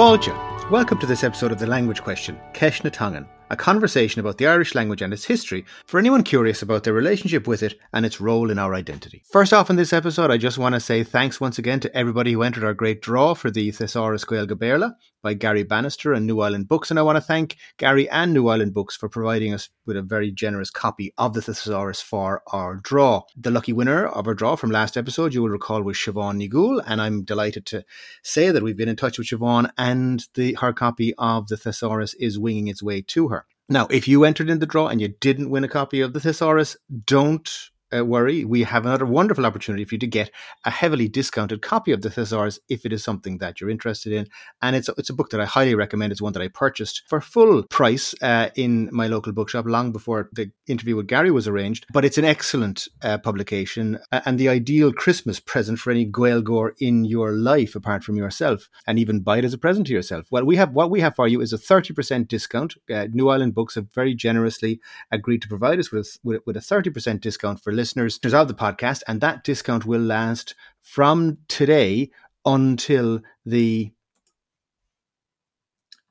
Fáilte. Welcome to this episode of The Language Question, Ceist na Teanga, a conversation about the Irish language and its history for anyone curious about their relationship with it and its role in our identity. First off, in this episode, I just want to say thanks once again to everybody who entered our great draw for the Thesaurus Gaeilge Béarla by Gary Bannister and New Island Books. And I want to thank Gary and New Island Books for providing us with a very generous copy of the Thesaurus for our draw. The lucky winner of our draw from last episode, you will recall, was Siobhan Nigul. And I'm delighted to say that we've been in touch with Siobhan and the her copy of the Thesaurus is winging its way to her. Now, if you entered in the draw and you didn't win a copy of the Thesaurus, don't uh, worry. We have another wonderful opportunity for you to get a heavily discounted copy of the Thesaurus if it is something that you're interested in. And it's, it's a book that I highly recommend. It's one that I purchased for full price uh, in my local bookshop long before the interview with Gary was arranged. But it's an excellent uh, publication and the ideal Christmas present for any Gaeilgeoir in your life, apart from yourself, and even buy it as a present to yourself. Well, we have what we have for you is a 30% discount. Uh, New Island Books have very generously agreed to provide us with, with, with a 30% discount for listeners of the podcast, and that discount will last from today until the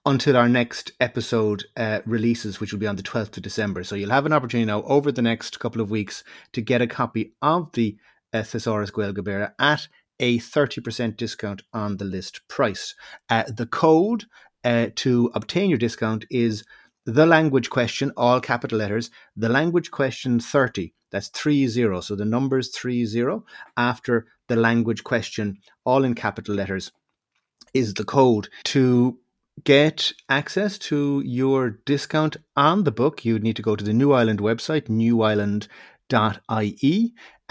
until our next episode uh, releases, which will be on the 12th of December. So you'll have an opportunity now over the next couple of weeks to get a copy of the uh, Thesaurus Gaeilge Béarla at a 30% discount on the list price. Uh, the code uh, to obtain your discount is the language question, all capital letters, the language question 30. That's 30. So the number's 30 after the language question, all in capital letters, is the code. To get access to your discount on the book, you would need to go to the New Island website, newisland.ie.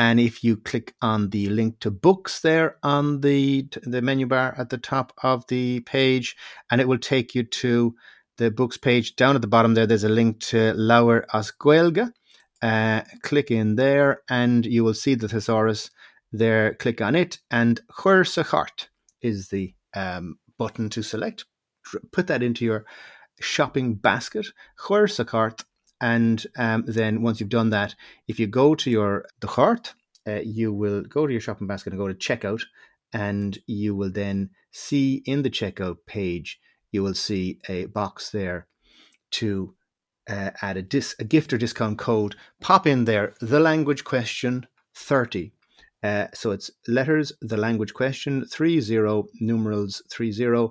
And if you click on the link to books there on the, the menu bar at the top of the page, and it will take you to the books page. Down at the bottom there, there's a link to Leabhair as Gaeilge. Uh, click in there and you will see the thesaurus there. Click on it and Chur is the um, button to select. Put that into your shopping basket. Chur And um, then once you've done that, if you go to your the cart, uh, you will go to your shopping basket and go to checkout, and you will then see in the checkout page you will see a box there to uh, add a, dis- a gift or discount code. Pop in there the language question 30. Uh, so it's letters, the language question, 30, numerals 30,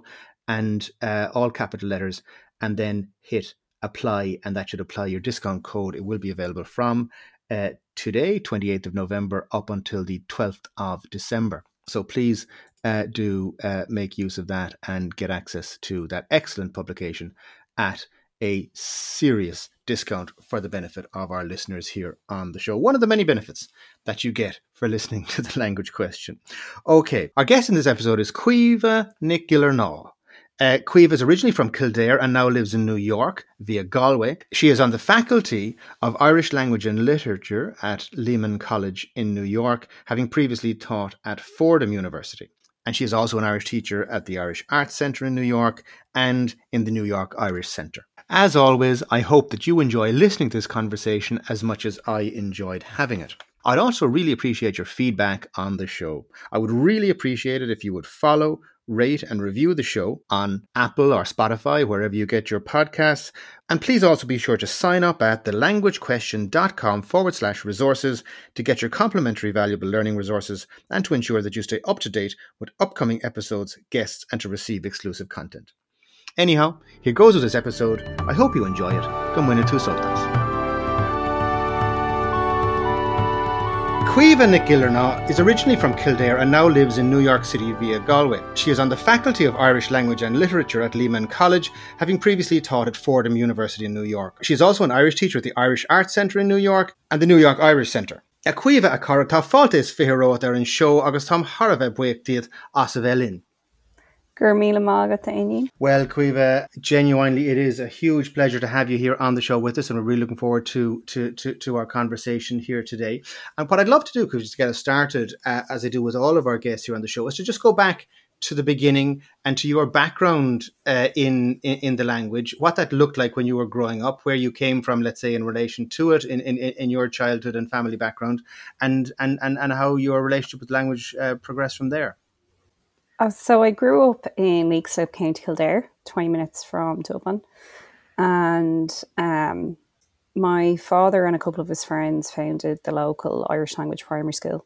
and uh, all capital letters, and then hit apply, and that should apply your discount code. It will be available from uh, today, 28th of November, up until the 12th of December. So please uh, do uh, make use of that and get access to that excellent publication at a serious discount for the benefit of our listeners here on the show. One of the many benefits that you get for listening to the language question. Okay, our guest in this episode is Caoimhe Nic Giollarnáith. Uh, is originally from Kildare and now lives in New York via Galway. She is on the faculty of Irish Language and Literature at Lehman College in New York, having previously taught at Fordham University and she is also an Irish teacher at the Irish Arts Centre in New York and in the New York Irish Centre. As always, I hope that you enjoy listening to this conversation as much as I enjoyed having it. I'd also really appreciate your feedback on the show. I would really appreciate it if you would follow, rate, and review the show on Apple or Spotify, wherever you get your podcasts. And please also be sure to sign up at thelanguagequestion.com forward slash resources to get your complimentary valuable learning resources and to ensure that you stay up to date with upcoming episodes, guests, and to receive exclusive content. Anyhow, here goes with this episode. I hope you enjoy it. Come win it two sultans. Caoimhe Nic Giollarnáith is originally from Kildare and now lives in New York City via Galway. She is on the Faculty of Irish Language and Literature at Lehman College, having previously taught at Fordham University in New York. She is also an Irish teacher at the Irish Arts Centre in New York and the New York Irish Centre. A cuiomh a cara tá fáilte is firót ar an seo agus tá Harbheith buíochtíad as a. Well, Caoimhe, genuinely, it is a huge pleasure to have you here on the show with us, and we're really looking forward to to to, to our conversation here today. And what I'd love to do, just to get us started, uh, as I do with all of our guests here on the show, is to just go back to the beginning and to your background uh, in, in, in the language, what that looked like when you were growing up, where you came from, let's say, in relation to it, in, in, in your childhood and family background, and and and, and how your relationship with language uh, progressed from there. Uh, so I grew up in Leixlip, County Kildare, 20 minutes from Dublin. And um, my father and a couple of his friends founded the local Irish language primary school.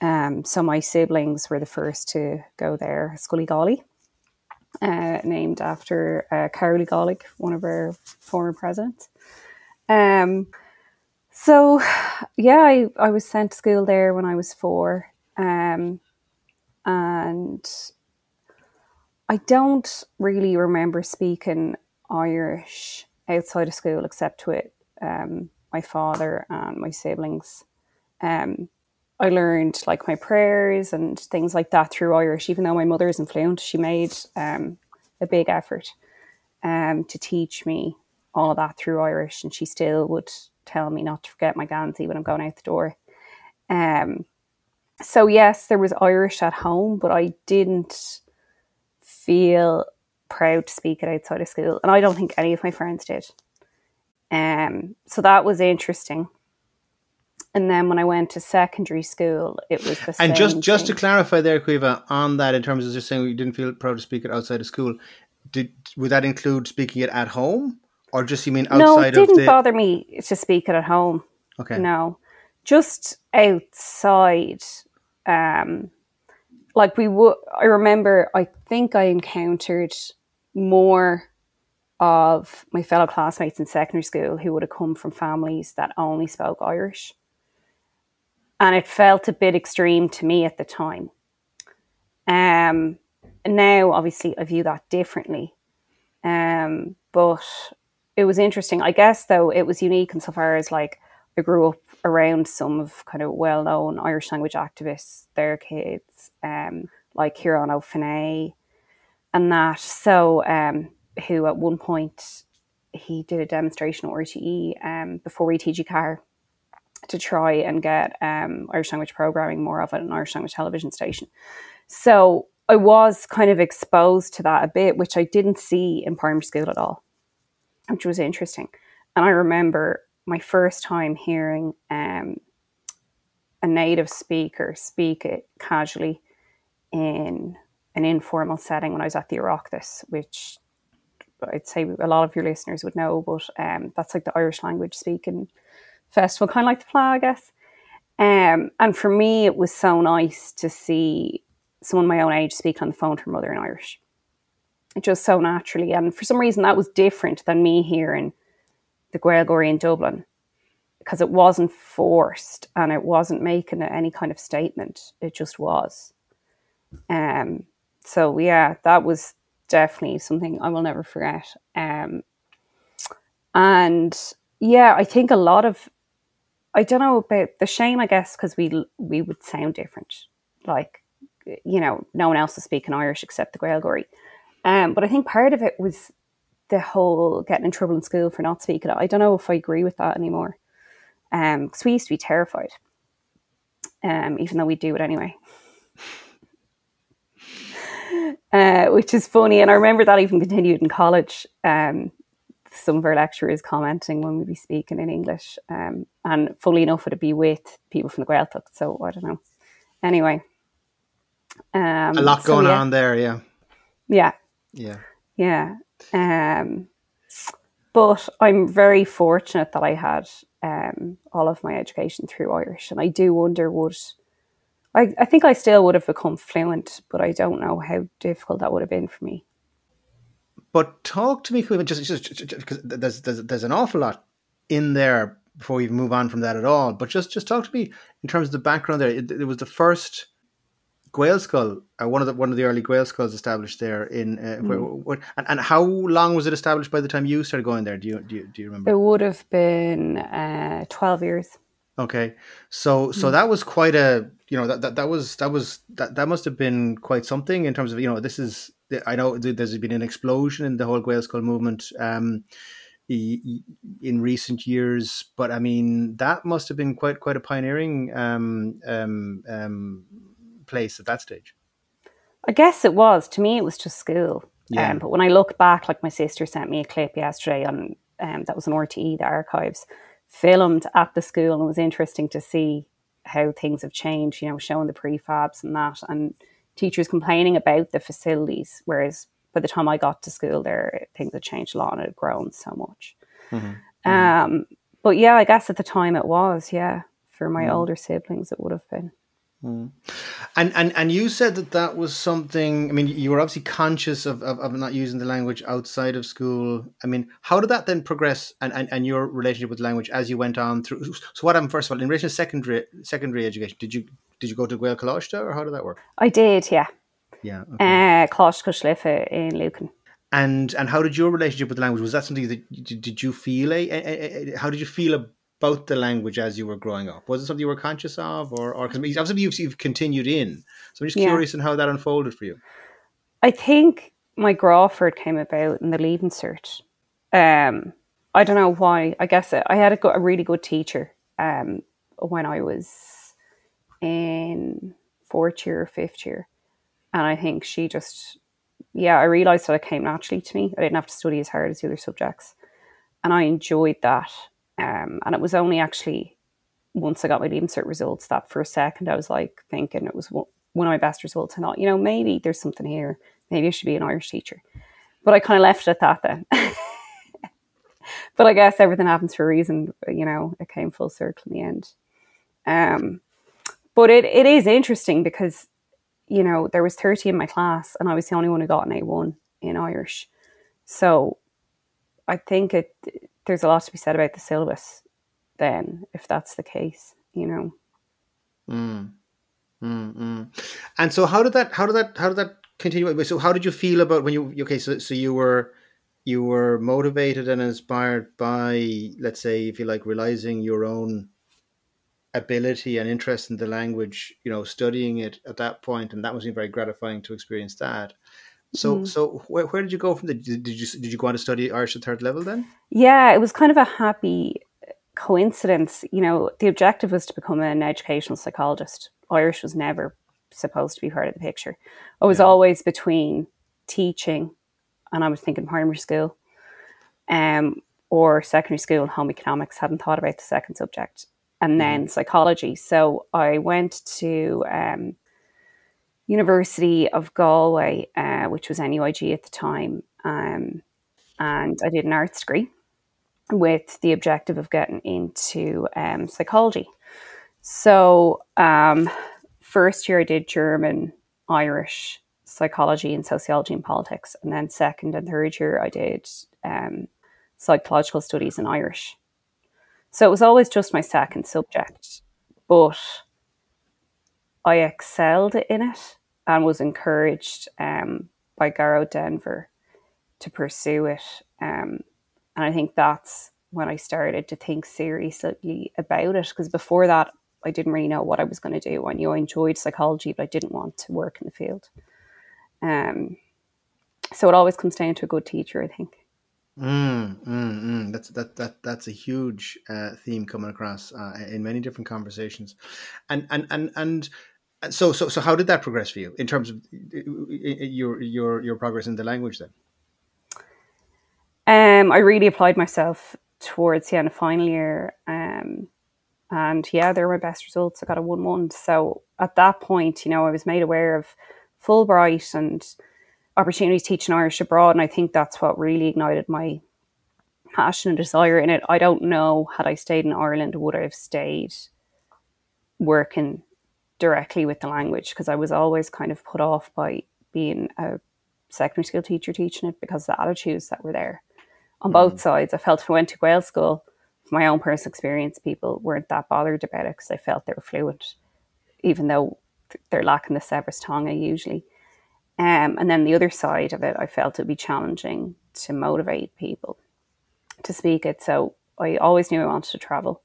Um, so my siblings were the first to go there, Scoil Uí Dhálaigh, uh, named after uh, Cearbhall Ó Dálaigh, one of our former presidents. Um, so, yeah, I, I was sent to school there when I was four. Um, and I don't really remember speaking Irish outside of school except with um, my father and my siblings. Um, I learned like my prayers and things like that through Irish. Even though my mother isn't fluent, she made um, a big effort um, to teach me all of that through Irish, and she still would tell me not to forget my Gansey when I'm going out the door. Um, so yes, there was Irish at home, but I didn't feel proud to speak it outside of school, and I don't think any of my friends did. Um, so that was interesting. And then when I went to secondary school, it was the same. and just just to clarify there, Caoimhe, on that in terms of just saying you didn't feel proud to speak it outside of school, did would that include speaking it at home, or just you mean outside? no, it didn't the? bother me to speak it at home. okay, No, just outside. Um, like we would. I remember. I think I encountered more of my fellow classmates in secondary school who would have come from families that only spoke Irish, and it felt a bit extreme to me at the time. Um, now, obviously, I view that differently. Um, but it was interesting. I guess though it was unique insofar as like I grew up around some of kind of well known Irish language activists, their kids, um, like Kieran O'Finney and that. So um, who at one point he did a demonstration at RTE um, before TG Ceathair to try and get um, Irish language programming more of it an Irish language television station. So I was kind of exposed to that a bit, which I didn't see in primary school at all, which was interesting. And I remember my first time hearing um, a native speaker speak it casually in an informal setting when I was at the Oireachtas, which I'd say a lot of your listeners would know, but um, that's like the Irish language speaking festival, kind of like the Pla, I guess. Um, and for me, it was so nice to see someone my own age speak on the phone to her mother in Irish. It just so naturally. And for some reason, that was different than me hearing the Gaeilgeoirí in Dublin because it wasn't forced and it wasn't making any kind of statement. It just was. Um, so, yeah, that was definitely something I will never forget. Um, and yeah, I think a lot of I don't know about the shame, I guess, because we we would sound different. Like, you know, no one else is speaking Irish except the Gaeilgeoirí. Um, but I think part of it was the whole getting in trouble in school for not speaking it. I don't know if I agree with that anymore. Um, because we used to be terrified. Um, even though we do it anyway. Uh, which is funny, and I remember that even continued in college. Um, some of our lecturers commenting when we'd be speaking in English. Um, and fully enough, it'd be with people from the Gaeltacht. So I don't know. Anyway. Um, a lot so going yeah. on there. Yeah, Yeah. yeah. Yeah. Um, but I'm very fortunate that I had um, all of my education through Irish. And I do wonder would I, I think I still would have become fluent, but I don't know how difficult that would have been for me. But talk to me, just, just, just because there's, there's there's an awful lot in there before we even move on from that at all. But just just talk to me in terms of the background there. It, it was the first Gaelscoil, uh, one of the one of the early Gaelscoils established there in uh, where, where, and, and how long was it established by the time you started going there? Do you do you, do you remember? It would have been uh, 12 years. Okay, so so that was quite a you know that, that that was that was that that must have been quite something in terms of you know this is I know there's been an explosion in the whole Gaelscoil movement um, in recent years, but I mean that must have been quite quite a pioneering um, um, um, place at that stage. I guess it was. To me, it was just school. Yeah. Um, but when I look back, like my sister sent me a clip yesterday on um, that was an RTE, the archives, filmed at the school, and it was interesting to see how things have changed. You know, showing the prefabs and that, and teachers complaining about the facilities, whereas by the time I got to school there, things had changed a lot and it had grown so much. Mm-hmm. Um, but yeah, I guess at the time it was, yeah. For my mm. older siblings, it would have been. Mm. And and and you said that that was something. I mean, you were obviously conscious of, of, of, not using the language outside of school. I mean, how did that then progress and, and, and your relationship with language as you went on through? So, what happened first of all in relation to secondary secondary education? Did you did you go to Gaelcholáiste or how did that work? I did, yeah. Yeah. Okay. Uh, in Lucan. And and how did your relationship with the language? Was that something that did you feel a, a, a how did you feel about the language as you were growing up? Was it something you were conscious of, or or because obviously you've, you've continued in? So I'm just yeah. curious on how that unfolded for you. I think my Crawford came about in the Leaving Cert. Um, I don't know why. I guess I had a, a really good teacher um, when I was in fourth year or fifth year, and I think she just, yeah, I realised that it came naturally to me. I didn't have to study as hard as the other subjects, and I enjoyed that. Um, and it was only actually once I got my Leaving Cert results that for a second I was like thinking it was one of my best results. And thought, you know, maybe there's something here. Maybe I should be an Irish teacher. But I kind of left it at that then. but I guess everything happens for a reason. You know, it came full circle in the end. Um, but it, it is interesting because, you know, there was 30 in my class and I was the only one who got an A1 in Irish. So I think it there's a lot to be said about the syllabus then, if that's the case, you know. Mm. Mm, mm. And so, how did that? How did that? How did that continue? So, how did you feel about when you? Okay, so so you were you were motivated and inspired by, let's say, if you like, realizing your own ability and interest in the language. You know, studying it at that point, and that was very gratifying to experience that. So, mm. so where, where did you go from? The, did, did you did you go on to study Irish at third level then? Yeah, it was kind of a happy coincidence. You know, the objective was to become an educational psychologist. Irish was never supposed to be part of the picture. I was yeah. always between teaching, and I was thinking primary school, um, or secondary school and home economics. Hadn't thought about the second subject, and mm. then psychology. So I went to um, University of Galway, uh, which was NUIG at the time, um, and I did an arts degree with the objective of getting into um, psychology. So, um, first year I did German, Irish, psychology, and sociology and politics, and then second and third year I did um, psychological studies in Irish. So it was always just my second subject, but I excelled in it and was encouraged um, by Gearóid Denvir to pursue it. Um, and I think that's when I started to think seriously about it. Because before that, I didn't really know what I was going to do. I knew I enjoyed psychology, but I didn't want to work in the field. Um, so it always comes down to a good teacher, I think. Mm, mm, mm. That's that that that's a huge uh, theme coming across uh, in many different conversations, and and and and so, so, so, how did that progress for you in terms of your your your progress in the language? Then, um, I really applied myself towards the end of final year, um, and yeah, they were my best results. I got a one one. So at that point, you know, I was made aware of Fulbright and opportunities teaching Irish abroad, and I think that's what really ignited my passion and desire in it. I don't know had I stayed in Ireland would I have stayed working directly with the language because I was always kind of put off by being a secondary school teacher teaching it because the attitudes that were there on both mm. sides. I felt if I went to Gaelscoil, my own personal experience, people weren't that bothered about it because I felt they were fluent, even though they're lacking the saibhreas teanga usually. Um, and then the other side of it, I felt it would be challenging to motivate people to speak it. So I always knew I wanted to travel.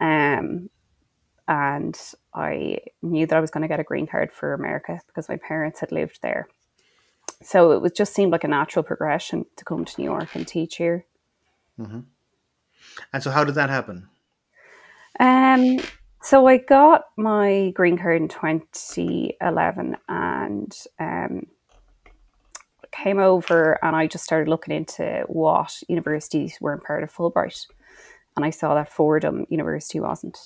Um, and I knew that I was going to get a green card for America because my parents had lived there. So it was just seemed like a natural progression to come to New York and teach here. Mm-hmm. And so, how did that happen? Um, so I got my green card in 2011 and um, came over and I just started looking into what universities weren't part of Fulbright. And I saw that Fordham University wasn't.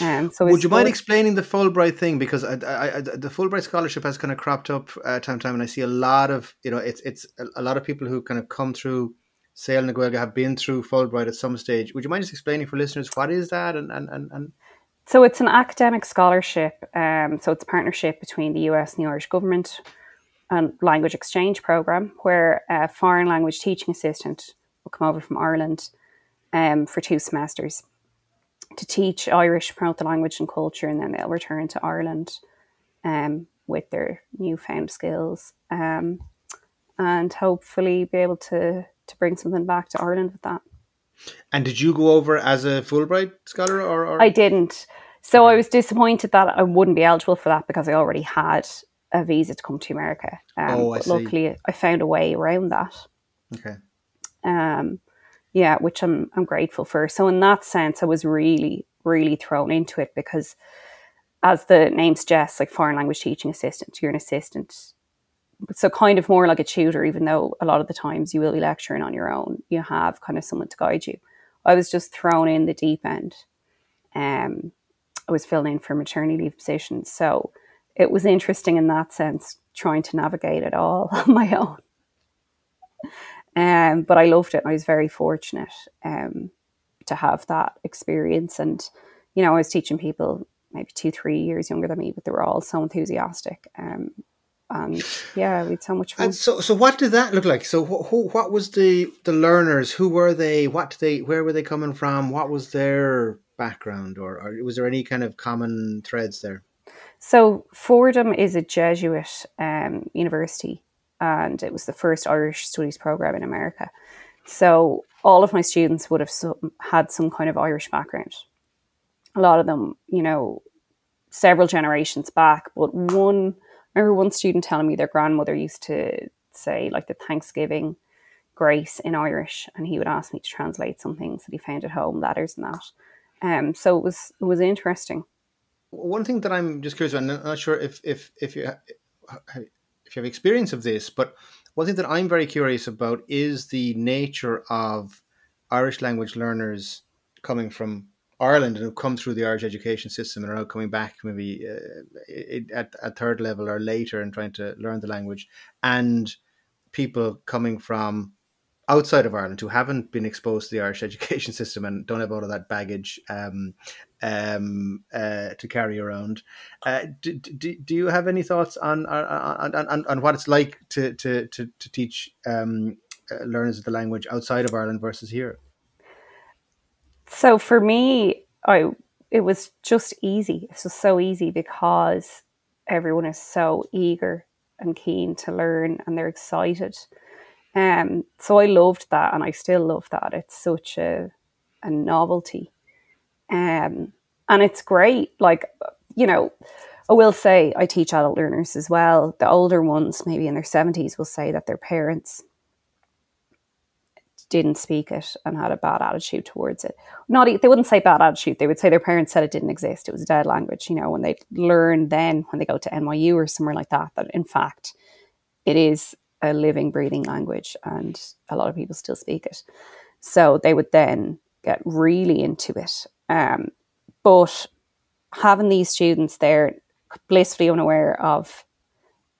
Um, so would you mind explaining the Fulbright thing? Because I, I, I, the Fulbright scholarship has kind of cropped up uh, time to time, and I see a lot of you know it's it's a, lot of people who kind of come through Saol na Gaeilge have been through Fulbright at some stage. Would you mind just explaining for listeners what is that and and and? and so it's an academic scholarship. Um, so it's a partnership between the US and the Irish government and language exchange program, where a foreign language teaching assistant will come over from Ireland um, for two semesters to teach Irish, promote the language and culture, and then they'll return to Ireland um, with their newfound skills um, and hopefully be able to to bring something back to Ireland with that. And did you go over as a Fulbright scholar, or, or? I didn't. So I was disappointed that I wouldn't be eligible for that because I already had a visa to come to America. Um, oh, I but luckily, I found a way around that. Okay. Um, yeah, which I'm I'm grateful for. So in that sense, I was really really thrown into it because, as the name suggests, like foreign language teaching assistant, you're an assistant. So kind of more like a tutor, even though a lot of the times you will be lecturing on your own. You have kind of someone to guide you. I was just thrown in the deep end. Um, I was filling in for maternity leave positions, so it was interesting in that sense, trying to navigate it all on my own. Um, but I loved it. I was very fortunate um, to have that experience. And, you know, I was teaching people maybe two, three years younger than me, but they were all so enthusiastic. Um, and yeah, we had so much fun. And so, so what did that look like? So, who, what was the the learners? Who were they? What they? Where were they coming from? What was their background, or, or was there any kind of common threads there? So, Fordham is a Jesuit um, university, and it was the first Irish studies program in America. So all of my students would have some, had some kind of Irish background. A lot of them, you know, several generations back. But one, I remember one student telling me their grandmother used to say like the Thanksgiving grace in Irish, and he would ask me to translate some things that he found at home, letters and that. Um, so it was it was interesting. One thing that I'm just curious, about, I'm not sure if if if you if you have experience of this, but one thing that I'm very curious about is the nature of Irish language learners coming from Ireland and who come through the Irish education system and are now coming back maybe uh, at, a third level or later and trying to learn the language, and people coming from outside of Ireland who haven't been exposed to the Irish education system and don't have all of that baggage um, um, uh, to carry around. Uh, do, do, do, you have any thoughts on on, on, on what it's like to to to, to teach um, uh, learners of the language outside of Ireland versus here? So for me, I it was just easy. It was so easy because everyone is so eager and keen to learn, and they're excited. Um, so I loved that, and I still love that. It's such a a novelty um, and it's great. Like, you know, I will say I teach adult learners as well. The older ones, maybe in their 70s, will say that their parents didn't speak it and had a bad attitude towards it. Not they wouldn't say bad attitude. They would say their parents said it didn't exist. It was a dead language. You know, when they learn then when they go to NYU or somewhere like that, that in fact it is a living, breathing language, and a lot of people still speak it. So they would then get really into it um, but having these students there blissfully unaware of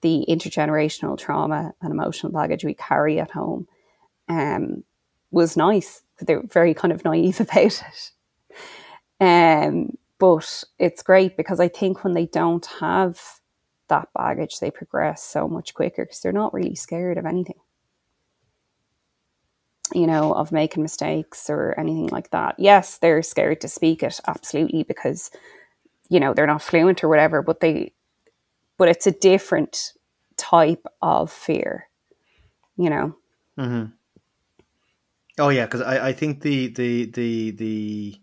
the intergenerational trauma and emotional baggage we carry at home um, was nice. They're very kind of naive about it. Um, but it's great because I think when they don't have that baggage, they progress so much quicker because they're not really scared of anything you know, of making mistakes or anything like that. Yes, they're scared to speak it, absolutely, because, you know, they're not fluent or whatever, but they, but it's a different type of fear, you know. Mm-hmm. Oh yeah, because I, I think the the the the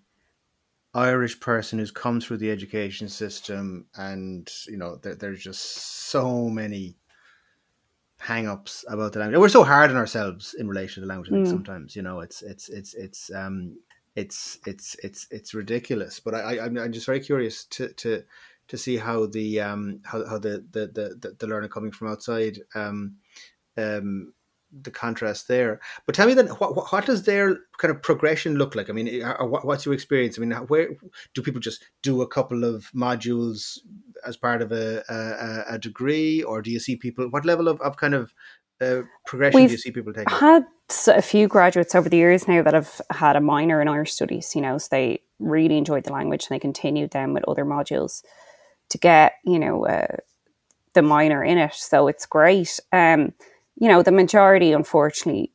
Irish person who's come through the education system and you know there, there's just so many hang-ups about the language. We're so hard on ourselves in relation to the language. I think mm. sometimes, you know, it's it's it's it's um it's it's it's it's ridiculous. But I, I I'm just very curious to to to see how the um how, how the, the the the learner coming from outside um um the contrast there. But tell me then, what, what does their kind of progression look like? I mean, what's your experience? I mean, where do people just do a couple of modules as part of a, a, a degree, or do you see people? What level of, of kind of uh, progression We've do you see people taking? Had a few graduates over the years now that have had a minor in Irish studies. You know, so they really enjoyed the language and they continued them with other modules to get you know uh, the minor in it. So it's great. Um, you know, the majority, unfortunately,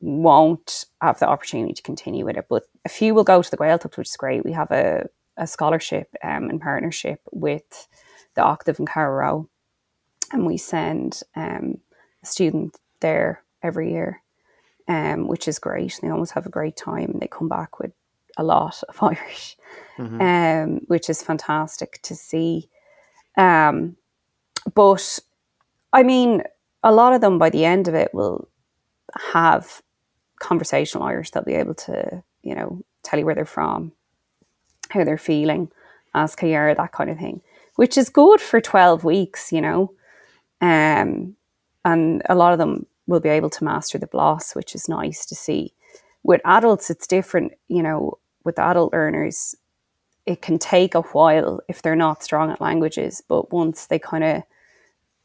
won't have the opportunity to continue with it, but a few will go to the Gaeltacht, which is great. We have a, a scholarship um, in partnership with the Acadamh in Carna, and we send um, a student there every year, um, which is great. They always have a great time. And they come back with a lot of Irish, mm-hmm. um, which is fantastic to see. Um, but I mean, a lot of them by the end of it will have conversational Irish. They'll be able to, you know, tell you where they're from, how they're feeling, ask you are, that kind of thing, which is good for 12 weeks, you know. Um, and a lot of them will be able to master the BLAS, which is nice to see. With adults, it's different, you know, with adult learners, it can take a while if they're not strong at languages, but once they kind of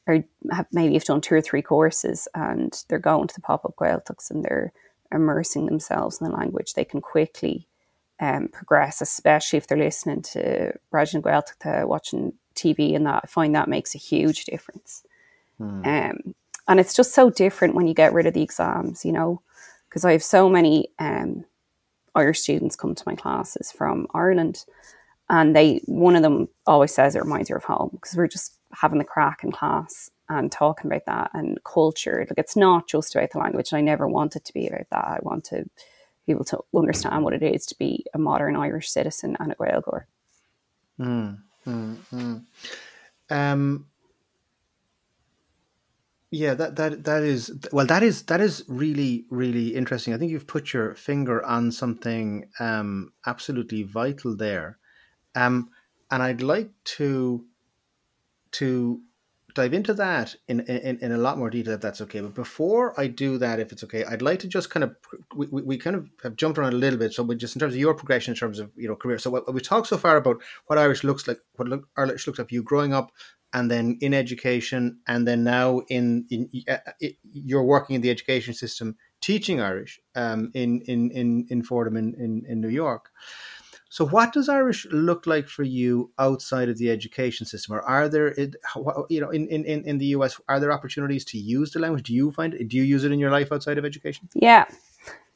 or have maybe have done two or three courses and they're going to the pop-up Gaeltachts and they're immersing themselves in the language, they can quickly um, progress, especially if they're listening to Raidió na Gaeltachta, watching TV and that. I find that makes a huge difference. Hmm. Um, and it's just so different when you get rid of the exams, you know, because I have so many um, Irish students come to my classes from Ireland and they one of them always says it reminds her of home because we're just having the crack in class and talking about that and culture. Like it's not just about the language. And I never wanted it to be about that. I want to be able to understand what it is to be a modern Irish citizen and a Gaeilgeoir. Mm, mm, mm. Um, yeah, that that that is well. That is that is really really interesting. I think you've put your finger on something um, absolutely vital there, um, and I'd like to to dive into that in, in, in a lot more detail if that's okay. But before I do that, if it's okay, I'd like to just kind of we, we kind of have jumped around a little bit. So we just in terms of your progression in terms of you know career. So what, we talked so far about what Irish looks like, what look, Irish looks like you growing up, and then in education, and then now in in uh, you're working in the education system teaching Irish um, in in in in Fordham in, in in New York. So, what does Irish look like for you outside of the education system, or are there, you know, in in in the US, are there opportunities to use the language? Do you find do you use it in your life outside of education? Yeah,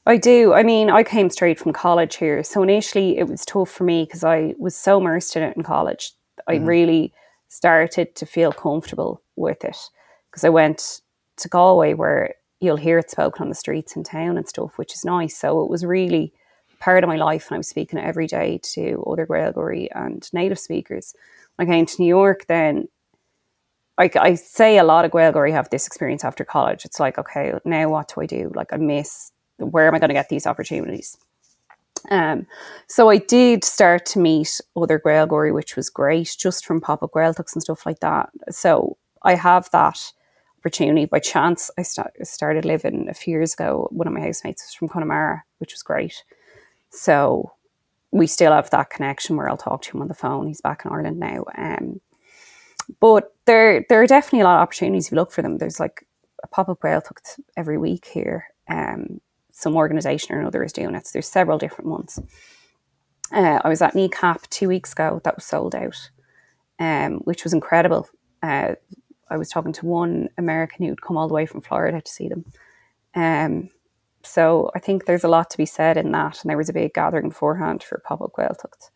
I do. I mean, I came straight from college here, so initially it was tough for me because I was so immersed in it in college. I mm-hmm. really started to feel comfortable with it because I went to Galway where you'll hear it spoken on the streets in town and stuff, which is nice. So it was really part of my life and I was speaking every day to other Gaeilgeoirí and native speakers. When I came to New York then I, I say a lot of Gaeilgeoirí have this experience after college. It's like, okay, now what do I do? Like I miss, where am I going to get these opportunities? Um, so I did start to meet other Gaeilgeoirí, which was great, just from pop-up Gaeltachts and stuff like that. So I have that opportunity. By chance, I start, started living a few years ago. One of my housemates was from Connemara, which was great. So we still have that connection where I'll talk to him on the phone. He's back in Ireland now. Um, but there, there are definitely a lot of opportunities if you look for them. There's like a pop up Gaeltacht every week here. Um, some organisation or another is doing it. So there's several different ones. Uh, I was at Kneecap two weeks ago. That was sold out, um, which was incredible. Uh, I was talking to one American who'd come all the way from Florida to see them. Um, so I think there's a lot to be said in that. And there was a big gathering beforehand for pop-up Gaeltacht.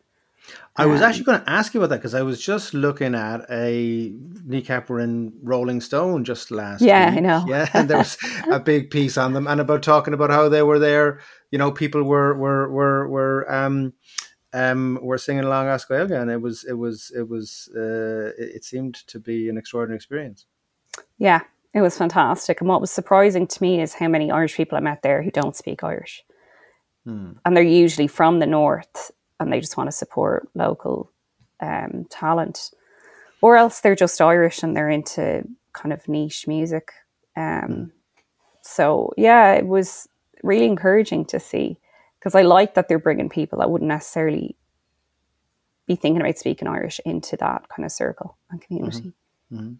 I was um, actually going to ask you about that because I was just looking at a Kneecap were in Rolling Stone just last yeah, week. I know. Yeah, and there was a big piece on them and about talking about how they were there. You know, people were were were were um um were singing along As Gaeilge, and it was it was it was uh, it, it seemed to be an extraordinary experience. Yeah, it was fantastic. And what was surprising to me is how many Irish people I met there who don't speak Irish. Hmm. And they're usually from the north and they just want to support local um, talent. Or else they're just Irish and they're into kind of niche music. Um, hmm. so yeah, it was really encouraging to see because I like that they're bringing people that wouldn't necessarily be thinking about speaking Irish into that kind of circle and community. Mm-hmm. Mm-hmm.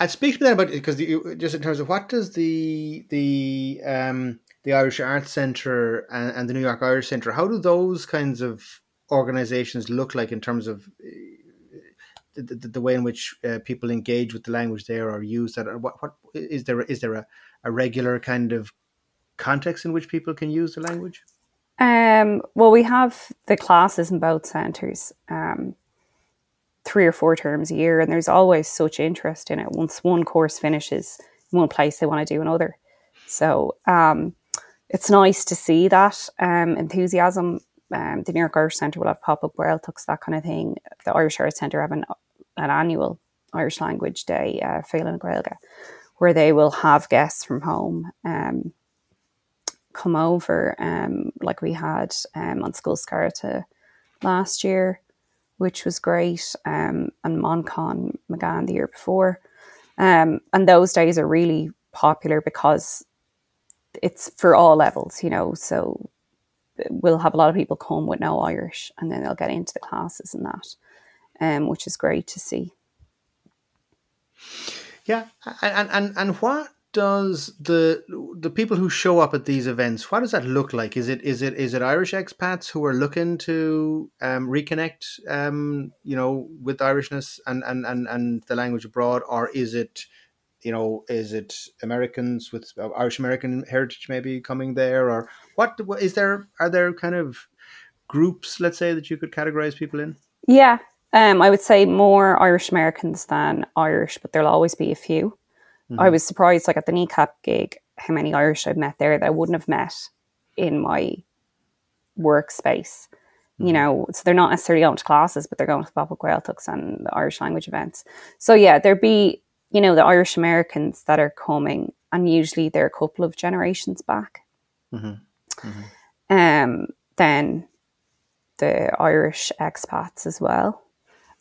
And speak to me about because just in terms of what does the the um, the Irish Arts Centre and, and, the New York Irish Centre, how do those kinds of organisations look like in terms of uh, the, the, the way in which uh, people engage with the language there or use that? Or what, what is there? Is there a, a regular kind of context in which people can use the language? Um, well, we have the classes in both centres. Um, three or four terms a year, and there's always such interest in it. Once one course finishes in one place, they want to do another. So um, it's nice to see that um, enthusiasm. Um, the New York Irish Centre will have pop up Gaeltachts, that kind of thing. The Irish Heritage Centre have an, an annual Irish Language Day, uh, Phelan where they will have guests from home um, come over, um, like we had um, on School Scarta last year which was great, um, and Manchán Magan the year before. Um, and those days are really popular because it's for all levels, you know. So we'll have a lot of people come with no Irish, and then they'll get into the classes and that, um, which is great to see. Yeah, and and and what does the the people who show up at these events what does that look like? Is it is it is it irish expats who are looking to um, reconnect um, you know with irishness and, and and and the language abroad? Or is it you know is it americans with uh, irish american heritage maybe coming there? Or what is there are there kind of groups let's say that you could categorize people in? Yeah. Um, i would say more irish americans than irish but there'll always be a few Mm-hmm. I was surprised, like at the Kneecap gig, how many Irish I've met there that I wouldn't have met in my workspace. Mm-hmm. You know, so they're not necessarily going to classes, but they're going to pop-up Gaeltachts and the Irish language events. So yeah, there'd be, you know, the Irish Americans that are coming, and usually they're a couple of generations back. Mm-hmm. mm-hmm. Um, then the Irish expats as well.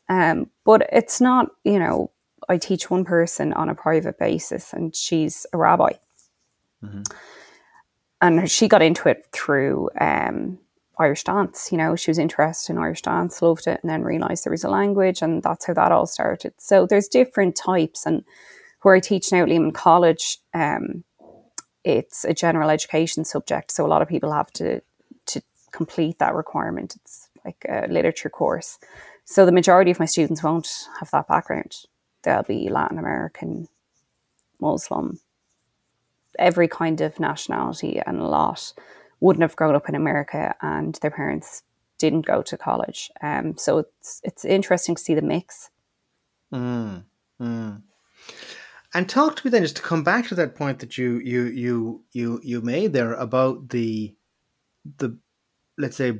Um, but it's not, you know, I teach one person on a private basis, and she's a rabbi. Mm-hmm. And she got into it through um, Irish dance. You know, she was interested in Irish dance, loved it, and then realized there was a language, and that's how that all started. So there's different types, and where I teach now at Lehman College, um, it's a general education subject, so a lot of people have to to complete that requirement. It's like a literature course. So the majority of my students won't have that background there'll be Latin American, Muslim, every kind of nationality, and a lot wouldn't have grown up in America, and their parents didn't go to college. Um, so it's it's interesting to see the mix. Mm, mm. And talk to me then, just to come back to that point that you you you you you made there about the the let's say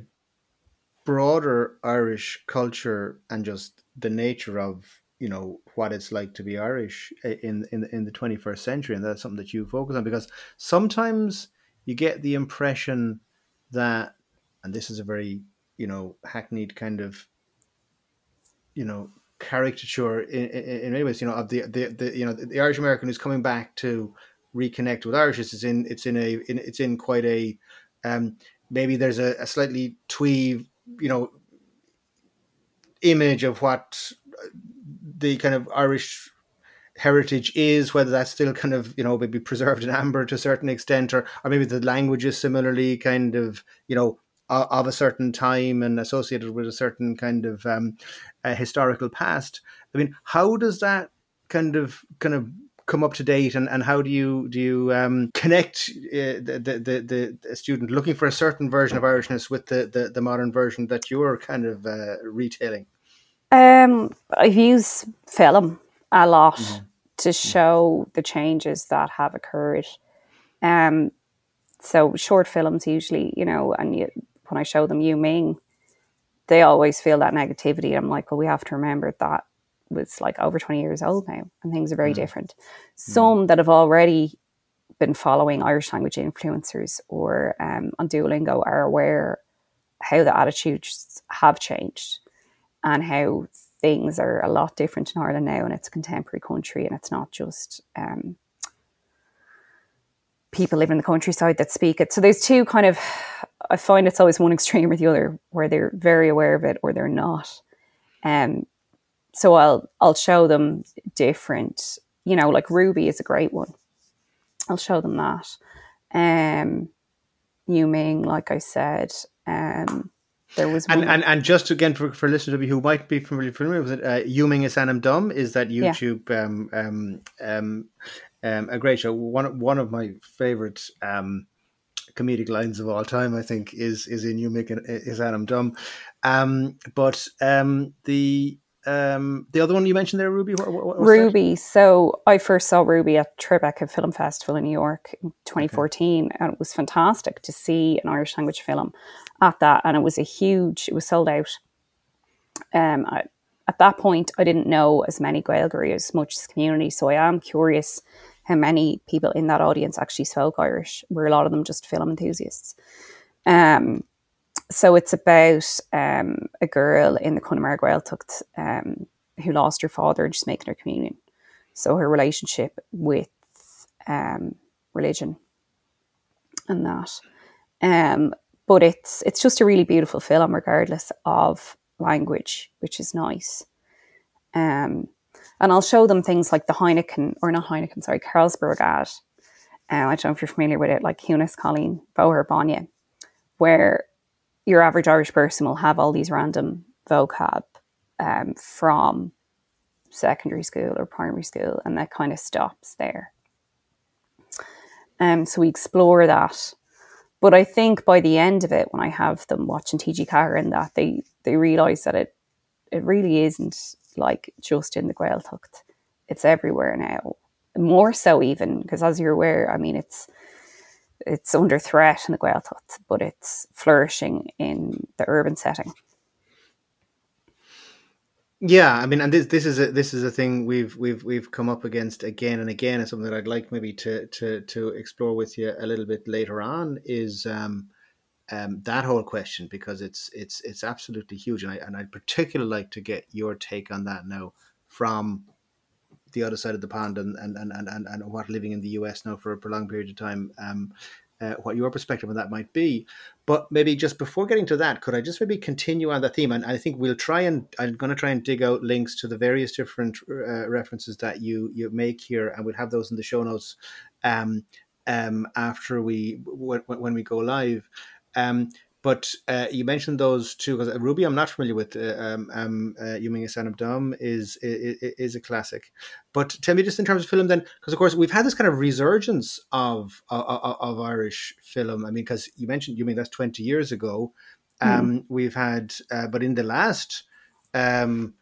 broader Irish culture and just the nature of you know what it's like to be Irish in in in the 21st century, and that's something that you focus on because sometimes you get the impression that, and this is a very you know hackneyed kind of you know caricature in, in, in many ways, you know, of the, the the you know the Irish American who's coming back to reconnect with Irish. is in it's in a in, it's in quite a um, maybe there's a, a slightly twee you know image of what the kind of Irish heritage is, whether that's still kind of, you know, maybe preserved in amber to a certain extent, or, or maybe the language is similarly kind of, you know, of a certain time and associated with a certain kind of um, historical past. I mean, how does that kind of kind of come up to date and, and how do you do you um, connect uh, the, the, the student looking for a certain version of Irishness with the, the, the modern version that you're kind of uh, retailing? Um, I've used film a lot mm-hmm. to show the changes that have occurred. Um, so short films usually, you know, and you, when I show them Yu Ming, they always feel that negativity. I'm like, well, we have to remember that was like over 20 years old now and things are very mm. different. Mm. Some mm. that have already been following Irish language influencers or um, on Duolingo are aware how the attitudes have changed and how things are a lot different in Ireland now, and it's a contemporary country, and it's not just um, people living in the countryside that speak it. So there's two kind of, I find it's always one extreme or the other, where they're very aware of it or they're not. Um, so I'll I'll show them different, you know, like Ruby is a great one. I'll show them that. Um, Yu Ming, like I said, um, there was and, and and just again for, for listeners who might be familiar, familiar with it, uh, Yu Ming is Ainm Dom is that YouTube yeah. um, um, um, um, a great show. One one of my favorite um, comedic lines of all time, I think, is is in Yu Ming is Ainm Dom. Um, but um, the um, the other one you mentioned there, Rúbaí. What, what, Rúbaí. That? So I first saw Rúbaí at Tribeca Film Festival in New York in 2014, okay. and it was fantastic to see an Irish language film at that. And it was a huge. It was sold out. Um, I, at that point, I didn't know as many Gaeilgeoirí as much as community, so I am curious how many people in that audience actually spoke Irish. Were a lot of them just film enthusiasts? Um, so it's about um, a girl in the Connemara Gaeltacht um, who lost her father and she's making her communion. So her relationship with um, religion and that. But it's it's just a really beautiful film, regardless of language, which is nice. Um, and I'll show them things like the Heineken, or not Heineken, sorry, Carlsberg ad. Um, I don't know if you're familiar with it, like Cunis, Colleen, Boher, Bonya, where your average Irish person will have all these random vocab um, from secondary school or primary school, and that kind of stops there. Um, so we explore that. But I think by the end of it, when I have them watching TG Ceathair and that, they, they realise that it it really isn't like just in the Gaeltacht. It's everywhere now. More so even, because as you're aware, I mean it's it's under threat in the Gaeltacht, but it's flourishing in the urban setting. Yeah, I mean, and this this is a this is a thing we've we've we've come up against again and again, and something that I'd like maybe to to to explore with you a little bit later on is um, um, that whole question because it's it's it's absolutely huge, and I and I'd particularly like to get your take on that now from the other side of the pond and and and and, and what living in the US now for a prolonged period of time. Um, uh, what your perspective on that might be. But maybe just before getting to that, could I just maybe continue on the theme? And I think we'll try and I'm going to try and dig out links to the various different uh, references that you you make here, and we'll have those in the show notes um, um, after we when, when we go live. Um, but uh, you mentioned those two because Rúbaí, I'm not familiar with. Uh, um, um, uh, Yu Ming Son is, is is a classic. But tell me just in terms of film, then, because of course we've had this kind of resurgence of of, of Irish film. I mean, because you mentioned Yu Ming, that's 20 years ago. Hmm. Um, mm. We've had, uh, but in the last um,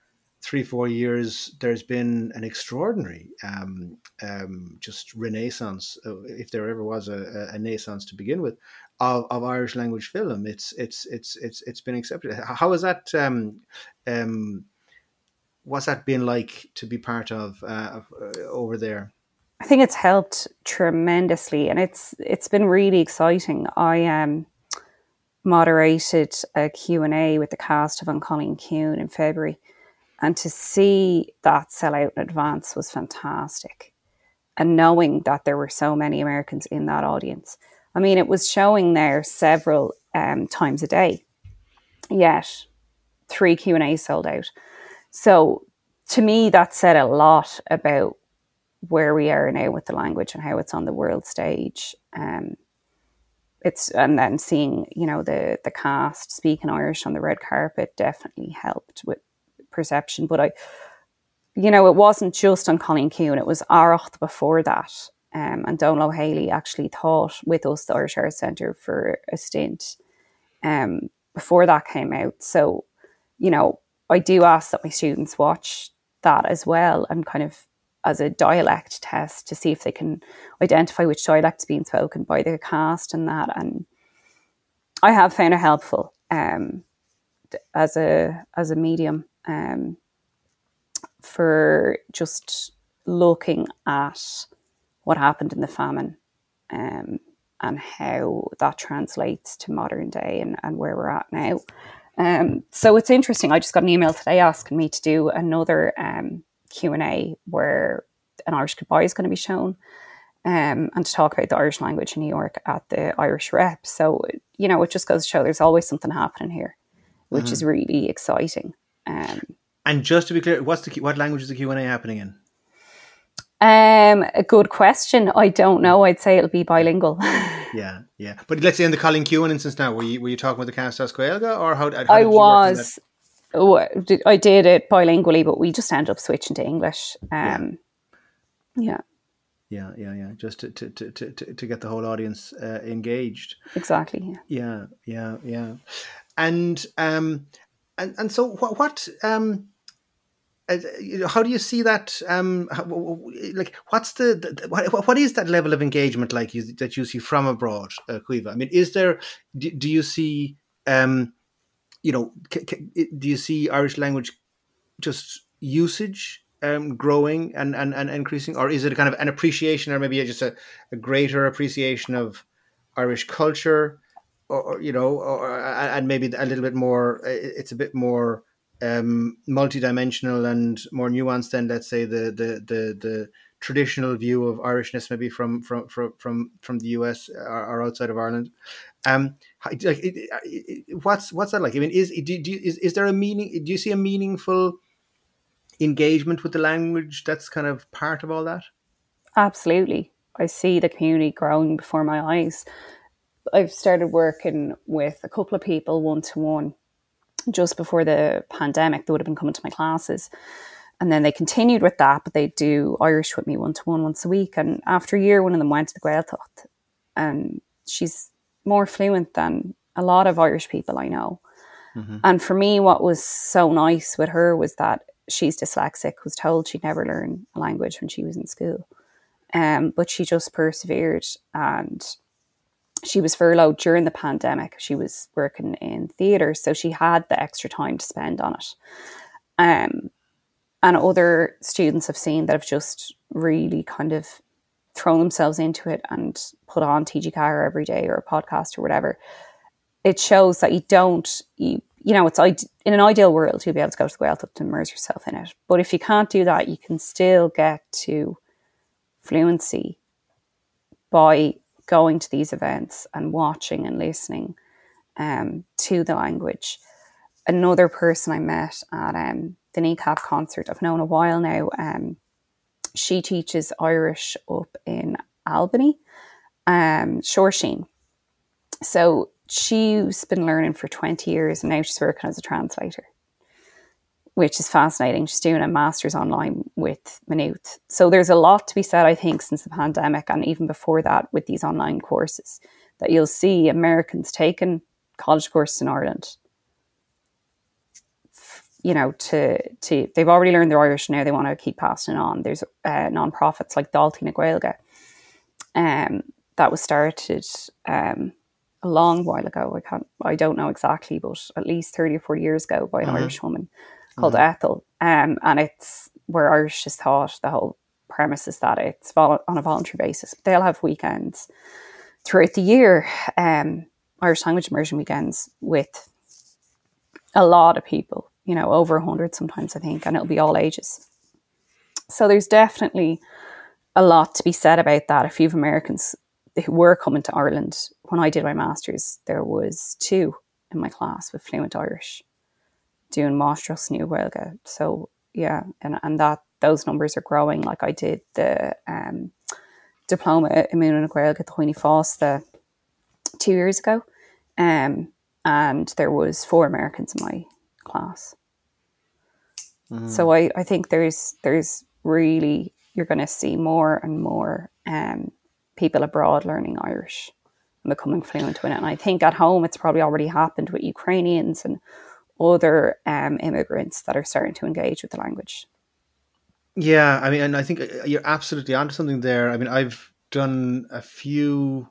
three four years, there's been an extraordinary um, um, just renaissance, uh, if there ever was a, a, renaissance to begin with, of, of Irish language film. It's it's it's it's it's been accepted. How is that? Um, um, what's that been like to be part of, uh, of uh, over there? I think it's helped tremendously, and it's it's been really exciting. I um, moderated a Q and A with the cast of Cailín Ciúin in February, and to see that sell out in advance was fantastic. And knowing that there were so many Americans in that audience, I mean, it was showing there several um, times a day. Yet, three Q and A sold out. So, to me, that said a lot about where we are now with the language and how it's on the world stage. Um, it's and then seeing you know the the cast speaking Irish on the red carpet definitely helped with perception. But I, you know, it wasn't just on Cailín Ciúin; it was Arracht before that, um, and Dónall Ó Héalai actually taught with us the Irish Arts Centre for a stint um, before that came out. So, you know, I do ask that my students watch that as well and kind of as a dialect test to see if they can identify which dialect's being spoken by the cast and that. And I have found it helpful um, as a as a medium um, for just looking at what happened in the famine um, and how that translates to modern day and, and where we're at now. Um, so it's interesting. I just got an email today asking me to do another um, Q and A where an Irish goodbye is going to be shown. um, and to talk about the Irish language in New York at the Irish Rep. So, you know, it just goes to show there's always something happening here, which mm-hmm. is really exciting. Um, and just to be clear, what's the what language is the Q and A happening in? Um, a good question. I don't know. I'd say it'll be bilingual. yeah, yeah. But let's say in the Cailín Ciúin instance now, were you were you talking with the Castas Gaeilge or how? how I was. Oh, I did it bilingually, but we just ended up switching to English. Um, yeah. yeah. Yeah, yeah, Just to to, to, to, to get the whole audience uh, engaged. Exactly. Yeah. yeah, yeah, yeah. And um, and and so what what um how do you see that? Um, like, what's the, the, what, what is that level of engagement like you, that you see from abroad, uh, I mean, is there? Do, do you see? Um, you know, c- c- do you see Irish language just usage um, growing and, and, and increasing, or is it kind of an appreciation, or maybe just a, a greater appreciation of Irish culture, or, or you know, or, and maybe a little bit more? It's a bit more um, multidimensional and more nuanced than let's say the the the, the traditional view of Irishness maybe from from from from, from the US or, or outside of Ireland. Um, like, it, it, what's what's that like? I mean, is do, do, is is there a meaning? Do you see a meaningful engagement with the language that's kind of part of all that? Absolutely, I see the community growing before my eyes. I've started working with a couple of people one to one just before the pandemic, they would have been coming to my classes. And then they continued with that, but they do Irish with me one to one once a week. And after a year, one of them went to the Gaeltacht. And she's more fluent than a lot of Irish people I know. Mm-hmm. And for me, what was so nice with her was that she's dyslexic, was told she'd never learn a language when she was in school. Um, but she just persevered and she was furloughed during the pandemic. She was working in theatre, so she had the extra time to spend on it. Um, and other students have seen that have just really kind of thrown themselves into it and put on TG Ceathair every day or a podcast or whatever. It shows that you don't, you, you know, it's in an ideal world, you'll be able to go to the Gaeltacht and immerse yourself in it. But if you can't do that, you can still get to fluency by going to these events and watching and listening um, to the language. Another person I met at um, the Kneecap concert, I've known a while now, um, she teaches Irish up in Albany, um, Sheen. So she's been learning for 20 years and now she's working as a translator which is fascinating. She's doing a master's online with Maynooth. So there's a lot to be said, I think, since the pandemic and even before that with these online courses that you'll see Americans taking college courses in Ireland. You know, to to they've already learned their Irish now. They want to keep passing on. There's uh, non-profits like Daltaí na um, that was started um, a long while ago. I can't, I don't know exactly, but at least thirty or forty years ago by an mm-hmm. Irish woman called mm-hmm. Ethel, um, and it's where Irish is taught. The whole premise is that it's vol- on a voluntary basis. They'll have weekends throughout the year, um, Irish language immersion weekends with a lot of people. You know, over a hundred sometimes I think, and it'll be all ages. So there's definitely a lot to be said about that. A few of Americans who were coming to Ireland when I did my masters, there was two in my class with fluent Irish doing Mastros New Gaeilge. So yeah, and, and that those numbers are growing. Like I did the um, diploma Immune and Gaeilge at the Huine Fásta two years ago. Um, and there was four Americans in my class. Mm. So I, I think there's there's really you're going to see more and more um, people abroad learning Irish and becoming fluent in it. And I think at home it's probably already happened with Ukrainians and other um, immigrants that are starting to engage with the language. Yeah, I mean, and I think uh, you're absolutely onto something there. I mean, I've done a few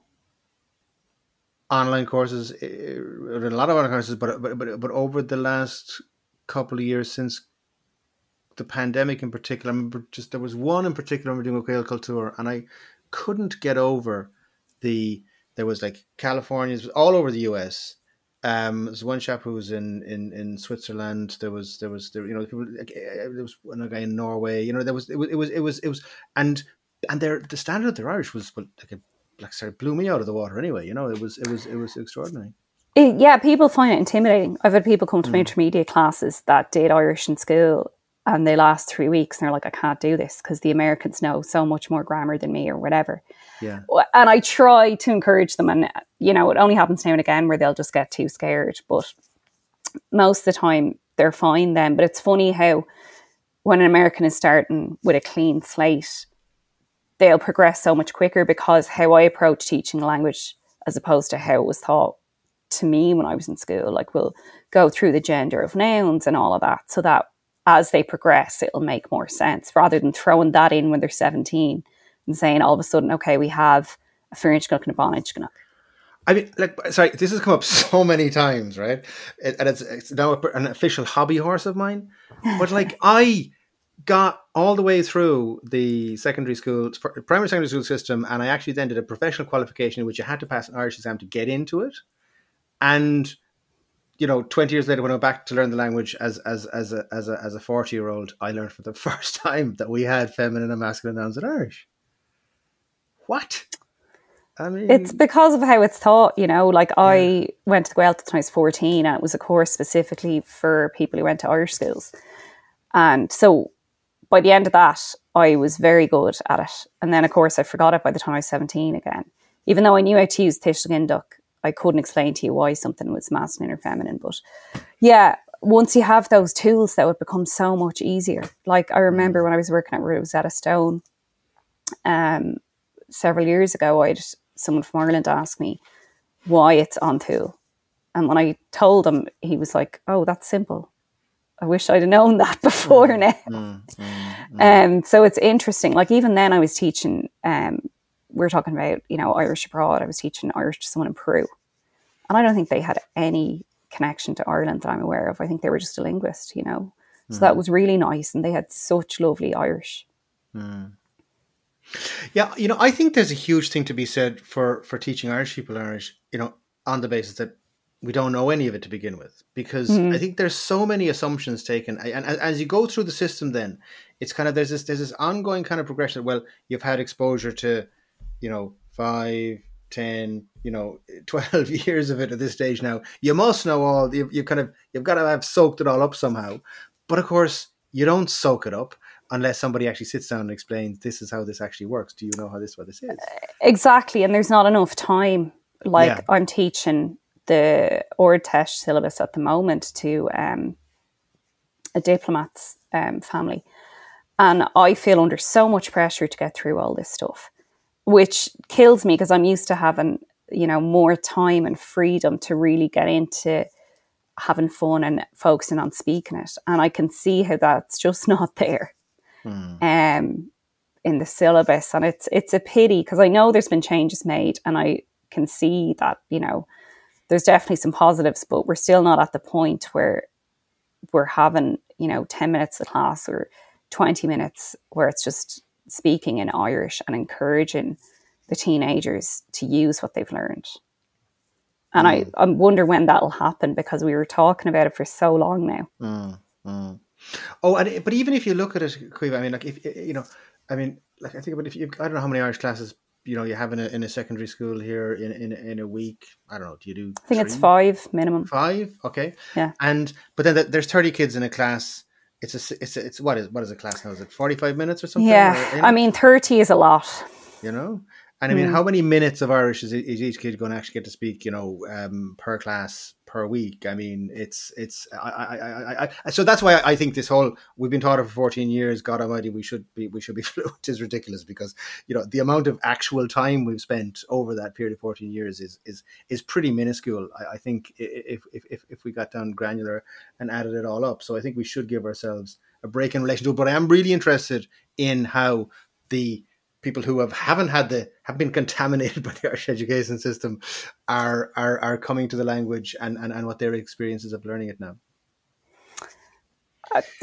online courses, a lot of online courses, but but but but over the last couple of years since the pandemic, in particular, I remember just there was one in particular. I'm doing a Gael tour, and I couldn't get over the there was like Californians all over the US um, there's one chap who was in, in, in Switzerland. There was there was there you know people like, eh, there was one guy in Norway. You know there was it was it was it was it was and and their the standard of their Irish was well, like a, like sort of blew me out of the water. Anyway, you know, it was it was it was extraordinary. It, yeah, people find it intimidating. I've had people come to my intermediate classes that did Irish in school and they last three weeks and they're like, I can't do this because the Americans know so much more grammar than me or whatever. Yeah. And I try to encourage them, and you know, it only happens now and again where they'll just get too scared, but most of the time they're fine then. But it's funny how when an American is starting with a clean slate, they'll progress so much quicker because how I approach teaching language as opposed to how it was taught to me when I was in school. Like we'll go through the gender of nouns and all of that so that as they progress, it'll make more sense rather than throwing that in when they're 17 and saying all of a sudden, okay, we have a furniture and a bonnet I mean, like, sorry, this has come up so many times, right? And it's, it's now an official hobby horse of mine. But like, I got all the way through the secondary school, primary secondary school system, and I actually then did a professional qualification in which you had to pass an Irish exam to get into it. And you know, twenty years later, when I went back to learn the language as as as a as a as a forty year old, I learned for the first time that we had feminine and masculine nouns in Irish. What? I mean, it's because of how it's taught. You know, like yeah. I went to the Gaeltacht when I was fourteen, and it was a course specifically for people who went to Irish schools. And so, by the end of that, I was very good at it. And then, of course, I forgot it by the time I was seventeen again. Even though I knew how to use tuiseal ginideach, I couldn't explain to you why something was masculine or feminine. But yeah, once you have those tools, that would become so much easier. Like I remember when I was working at Rosetta Stone, um, several years ago, I had someone from Ireland ask me why it's on Thule. And when I told him, he was like, "Oh, that's simple. I wish I'd have known that before mm, now." Mm, mm, mm, um, so it's interesting. Like even then, I was teaching. Um, we are talking about you know Irish abroad. I was teaching Irish to someone in Peru, and I don't think they had any connection to Ireland that I'm aware of. I think they were just a linguist, you know. So that mm. was really nice, and they had such lovely Irish. Yeah, you know, I think there's a huge thing to be said for for teaching Irish people Irish, you know, on the basis that we don't know any of it to begin with, because mm-hmm. I think there's so many assumptions taken, and, as you go through the system, then it's kind of there's this there's this ongoing kind of progression. Well, you've had exposure to, you know, five, 10 you know 12 years of it at this stage now you must know all you've, you've kind of you've got to have soaked it all up somehow but of course you don't soak it up unless somebody actually sits down and explains this is how this actually works. Do you know how this what this is? Exactly, and there's not enough time. Like yeah. I'm teaching the Ard syllabus at the moment to um, a diplomat's um, family, and I feel under so much pressure to get through all this stuff, which kills me because I'm used to having you know more time and freedom to really get into having fun and focusing on speaking it, and I can see how that's just not there mm. um, in the syllabus, and it's it's a pity because I know there's been changes made, and I can see that you know there's definitely some positives, but we're still not at the point where we're having you know ten minutes of class or twenty minutes where it's just speaking in Irish and encouraging the teenagers to use what they've learned. And mm. I, I wonder when that'll happen because we were talking about it for so long now. Mm, mm. Oh, and but even if you look at it, I mean, like if you know, I mean, like I think about if you, I don't know how many Irish classes you know you have in a in a secondary school here in in in a week. I don't know. Do you do? I think three? it's five minimum. Five, okay. Yeah. And but then there's thirty kids in a class. It's a it's a, it's what is what is a class now? Is it forty five minutes or something? Yeah, or, I mean thirty is a lot. You know, and I mean, mm. how many minutes of Irish is, is each kid going to actually get to speak? You know, um, per class per week. I mean, it's it's I, I, I, I, so that's why I think this whole we've been taught it for fourteen years. God Almighty, we should be we should be fluent is ridiculous because you know the amount of actual time we've spent over that period of fourteen years is is is pretty minuscule. I, I think if, if if if we got down granular and added it all up, so I think we should give ourselves a break in relation to it. But I am really interested in how the people who have haven't had the have been contaminated by the Irish education system are are are coming to the language and and, and what their experiences of learning it now.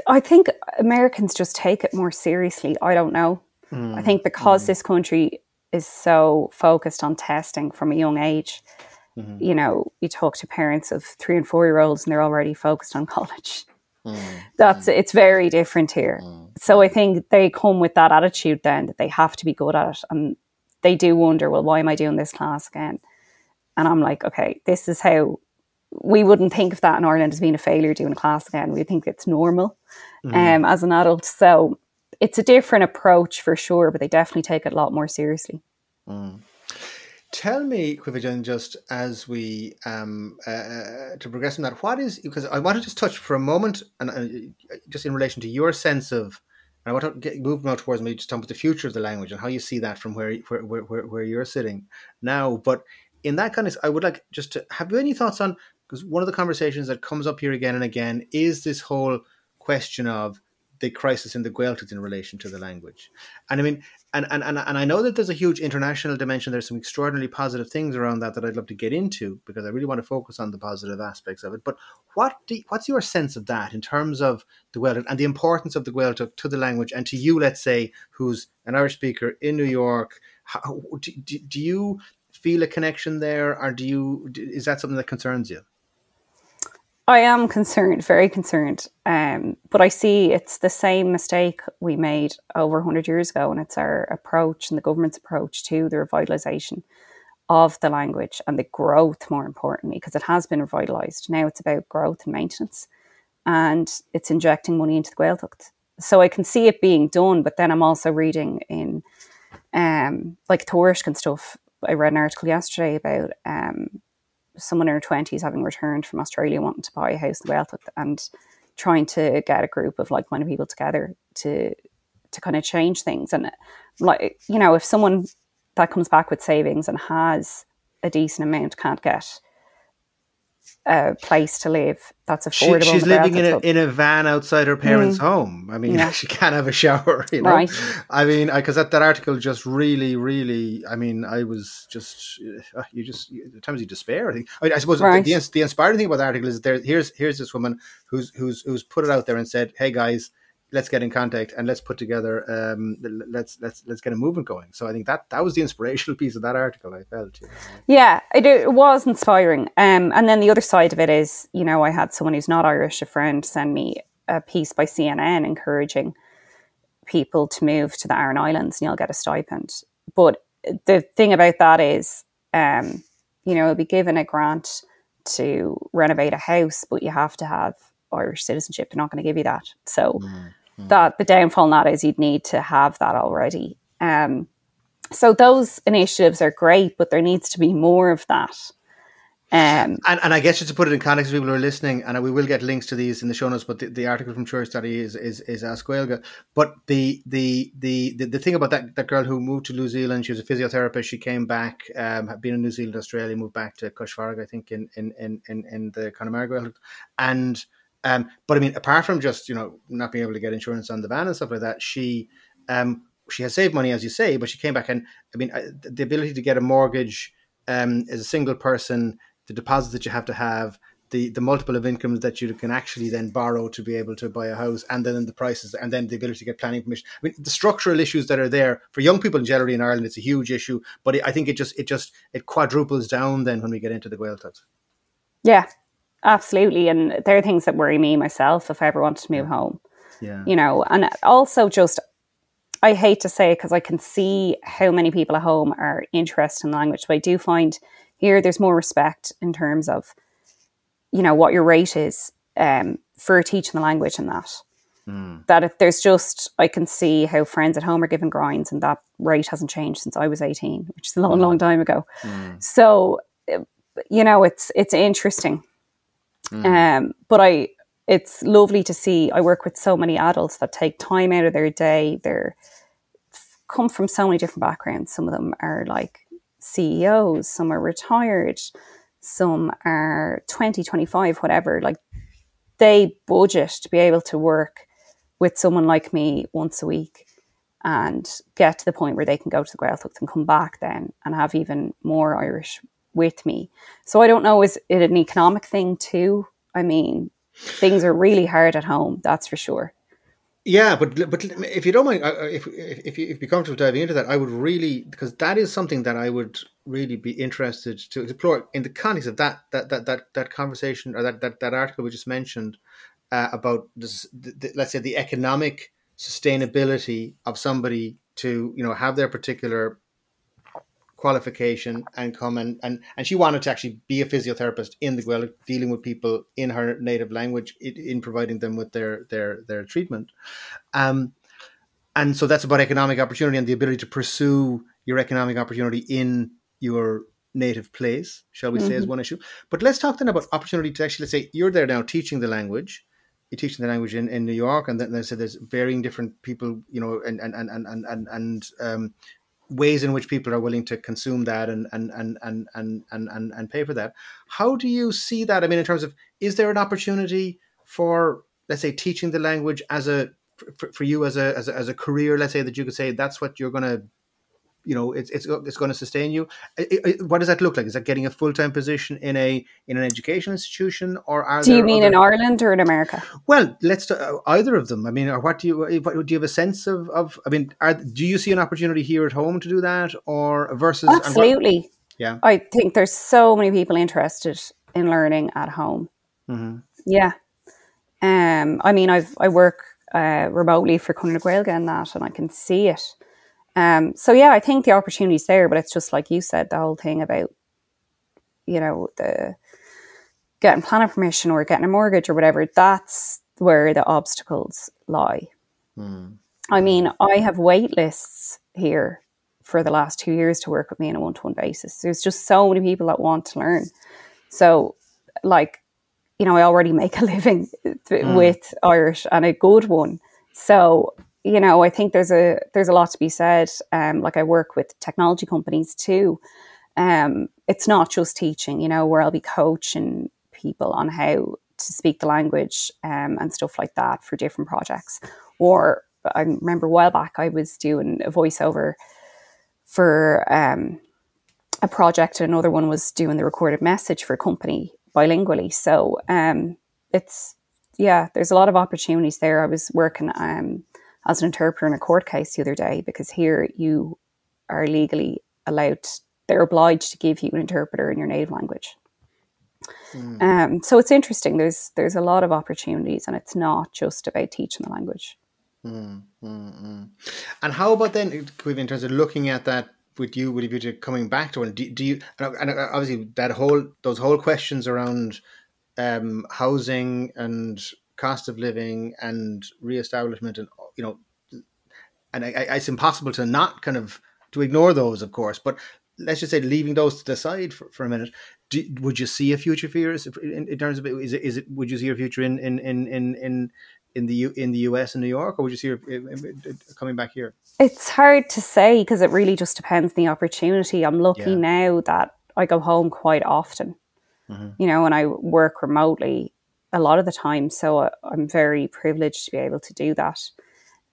I think Americans just take it more seriously. I don't know. Mm. I think because mm. this country is so focused on testing from a young age, mm-hmm. you know, you talk to parents of three and four year olds and they're already focused on college. Mm. That's mm. it's very different here. Mm. So I think they come with that attitude then that they have to be good at it. And they do wonder, well, why am I doing this class again? And I'm like, okay, this is how we wouldn't think of that in Ireland as being a failure doing a class again. We think it's normal mm. um, as an adult. So it's a different approach for sure, but they definitely take it a lot more seriously. Tell me, Quivijan, just as we um, uh, uh, to progress in that, what is because I want to just touch for a moment, and uh, just in relation to your sense of, and I want to get move now towards maybe just talk about the future of the language and how you see that from where where where, where you're sitting now. But in that kind of, I would like just to have you any thoughts on because one of the conversations that comes up here again and again is this whole question of the crisis in the Gaeltacht in relation to the language. And I mean, and, and, and, and I know that there's a huge international dimension. There's some extraordinarily positive things around that that I'd love to get into because I really want to focus on the positive aspects of it. But what do, what's your sense of that in terms of the Gaeltacht and the importance of the Gaeltacht to the language and to you, let's say, who's an Irish speaker in New York? How, do, do you feel a connection there, or do you is that something that concerns you? I am concerned, very concerned. Um, but I see it's the same mistake we made over 100 years ago, and it's our approach and the government's approach to the revitalisation of the language and the growth, more importantly, because it has been revitalised. Now it's about growth and maintenance, and it's injecting money into the Gaeltacht. So I can see it being done, but then I'm also reading in um, like Taoiseach and stuff. I read an article yesterday about um, someone in her 20s having returned from Australia wanting to buy a house in Gaeltacht and trying to get a group of like-minded people together to to kind of change things. And like you know if someone that comes back with savings and has a decent amount can't get a place to live that's affordable. She, she's living in a, in a van outside her parents' mm. home. I mean, yeah. she can't have a shower, you know. Right. I mean, because that, that article just really, really. I mean, I was just uh, you just at times you despair. I think. I, mean, I suppose right. the, the inspiring thing about the article is there. Here's here's this woman who's who's who's put it out there and said, "Hey guys, let's get in contact and let's put together um, let's let's let's get a movement going so i think that that was the inspirational piece of that article i felt you know. yeah it, it, was inspiring um, and then the other side of it is you know i had someone who's not irish a friend send me a piece by cnn encouraging people to move to the aran islands and you'll get a stipend but the thing about that is um, you know you'll be given a grant to renovate a house but you have to have irish citizenship they're not going to give you that so mm mm. that the downfall in that is you'd need to have that already. Um, so those initiatives are great, but there needs to be more of that. Um, and, and I guess just to put it in context, people who are listening, and we will get links to these in the show notes. But the, the article from Church Study is is is Ask Gaeilge. But the, the the the the thing about that that girl who moved to New Zealand, she was a physiotherapist. She came back, um, had been in New Zealand, Australia, moved back to Fharraig, I think, in in in in, in the Connemara and um, but I mean, apart from just you know not being able to get insurance on the van and stuff like that, she um, she has saved money, as you say, but she came back and I mean, the ability to get a mortgage um, as a single person, the deposit that you have to have, the the multiple of incomes that you can actually then borrow to be able to buy a house, and then the prices, and then the ability to get planning permission. I mean, the structural issues that are there for young people in generally in Ireland, it's a huge issue. But I think it just it just it quadruples down then when we get into the Gaeltacht. Yeah, Absolutely. And there are things that worry me myself if I ever wanted to move home. Yeah. You know, and also just, I hate to say it because I can see how many people at home are interested in language, but I do find here there's more respect in terms of, you know, what your rate is um, for teaching the language and that. Mm. That if there's just, I can see how friends at home are given grinds and that rate hasn't changed since I was 18, which is a long, mm. long time ago. Mm. So, you know, it's, it's interesting Mm. Um, but I, it's lovely to see. I work with so many adults that take time out of their day. They're come from so many different backgrounds. Some of them are like CEOs, some are retired, some are 20, 25, whatever. Like they budget to be able to work with someone like me once a week and get to the point where they can go to the Gaeltacht and come back then and have even more Irish with me. So I don't know, is it an economic thing too? I mean, things are really hard at home, that's for sure. Yeah, but but if you don't mind, if if if you, if you're comfortable diving into that, I would really because that is something that I would really be interested to explore in the context of that that that that, that conversation or that, that that article we just mentioned uh, about this, the, the, let's say the economic sustainability of somebody to you know have their particular qualification and come and, and and she wanted to actually be a physiotherapist in the Gaelic, dealing with people in her native language in, in providing them with their their their treatment. Um and so that's about economic opportunity and the ability to pursue your economic opportunity in your native place shall we mm-hmm. say is one issue. But let's talk then about opportunity to actually let's say you're there now teaching the language. You're teaching the language in, in New York, and then they said there's varying different people, you know, and and and and and and um, ways in which people are willing to consume that and and and and and and and pay for that. How do you see that? I mean, in terms of is there an opportunity for let's say teaching the language as a for, for you as a, as a as a career? Let's say that you could say that's what you're going to you know it's it's, it's going to sustain you. It, it, what does that look like? Is that getting a full-time position in a in an education institution or are do you mean other... in ireland or in america? Well let's uh, either of them. I mean what do you what, do you have a sense of of i mean are, do you see an opportunity here at home to do that or versus absolutely what, yeah. I think there's so many people interested in learning at home. Mm-hmm. yeah. Um i mean i've i work uh, remotely for Conor and that and I can see it um, so yeah, I think the opportunity's there, but it's just like you said, the whole thing about, you know, the getting planning permission or getting a mortgage or whatever. That's where the obstacles lie. Mm. I mean, I have wait lists here for the last two years to work with me on a one to one basis. There's just so many people that want to learn. So, like, you know, I already make a living mm. with Irish and a good one. So you know, I think there's a there's a lot to be said. Um, like I work with technology companies too. Um, it's not just teaching, you know, where I'll be coaching people on how to speak the language um, and stuff like that for different projects. Or I remember a while back I was doing a voiceover for um, a project, and another one was doing the recorded message for a company bilingually. So um, it's yeah, there's a lot of opportunities there. I was working um, as an interpreter in a court case the other day because here you are legally allowed, they're obliged to give you an interpreter in your native language. Mm. Um, so it's interesting. There's there's a lot of opportunities, and it's not just about teaching the language. Mm, mm, and how about then, in terms of looking at that with you, with you coming back to it? Do, do you and obviously that whole those whole questions around um, housing and cost of living and reestablishment and you know and I, I, it's impossible to not kind of to ignore those of course but let's just say leaving those to the side for, for a minute do, would you see a future for yours in, in, terms of is it is it would you see a future in in in in, in in the U, in the US and New York, or would you see her coming back here? It's hard to say because it really just depends on the opportunity. I'm lucky yeah. now that I go home quite often, mm-hmm. you know, and I work remotely a lot of the time. So uh, I'm very privileged to be able to do that.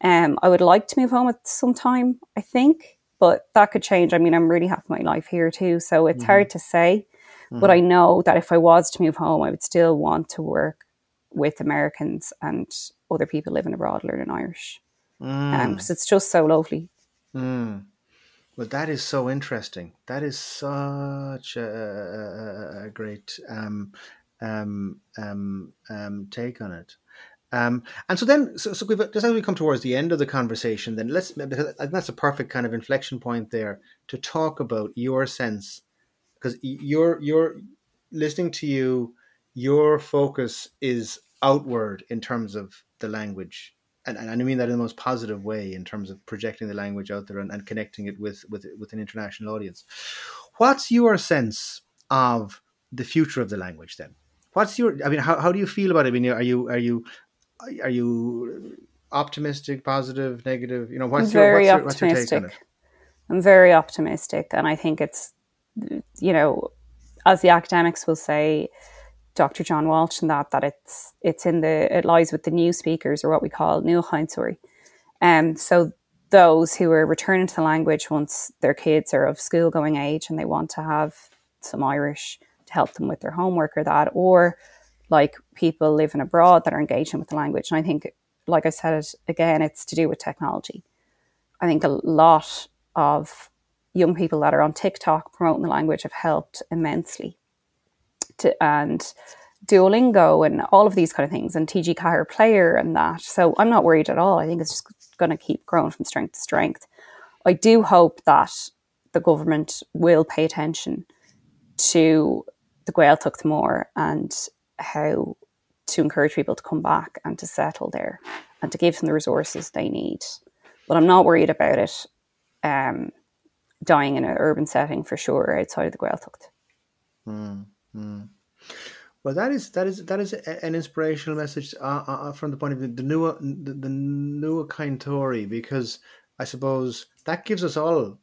Um, I would like to move home at some time, I think, but that could change. I mean, I'm really happy my life here too, so it's mm-hmm. hard to say. Mm-hmm. But I know that if I was to move home, I would still want to work with Americans and other people living abroad learning Irish, because um, mm. um, it's just so lovely. Mm. Well, that is so interesting. That is such a, a, a great um, um, um, um, take on it. Um, and so then, so, so just as we come towards the end of the conversation, then let's, that's a perfect kind of inflection point there to talk about your sense, because you're, you're listening to you, your focus is outward in terms of the language. And, and I mean that in the most positive way in terms of projecting the language out there and, and connecting it with, with, with an international audience. What's your sense of the future of the language then? What's your? I mean, how, how do you feel about it? I mean, are you are you are you optimistic, positive, negative? You know, what's very your what's optimistic. Your, what's your take on it? I'm very optimistic, and I think it's you know, as the academics will say, Dr. John Walsh and that that it's it's in the it lies with the new speakers or what we call Nua Cáinteoirí. Um so those who are returning to the language once their kids are of school going age and they want to have some Irish to help them with their homework or that, or like people living abroad that are engaging with the language. And I think, like I said again, it's to do with technology. I think a lot of young people that are on TikTok promoting the language have helped immensely. To, and Duolingo and all of these kind of things, and TG Ceathair Player and that. So I'm not worried at all. I think it's just going to keep growing from strength to strength. I do hope that the government will pay attention to the Gaeltacht more and how to encourage people to come back and to settle there and to give them the resources they need. But I'm not worried about it um, dying in an urban setting for sure outside of the Gaeltacht. Mm. Well, that is that is that is an inspirational message uh, uh, uh, from the point of view the new the, the Nua Cáinteoirí because I suppose that gives us all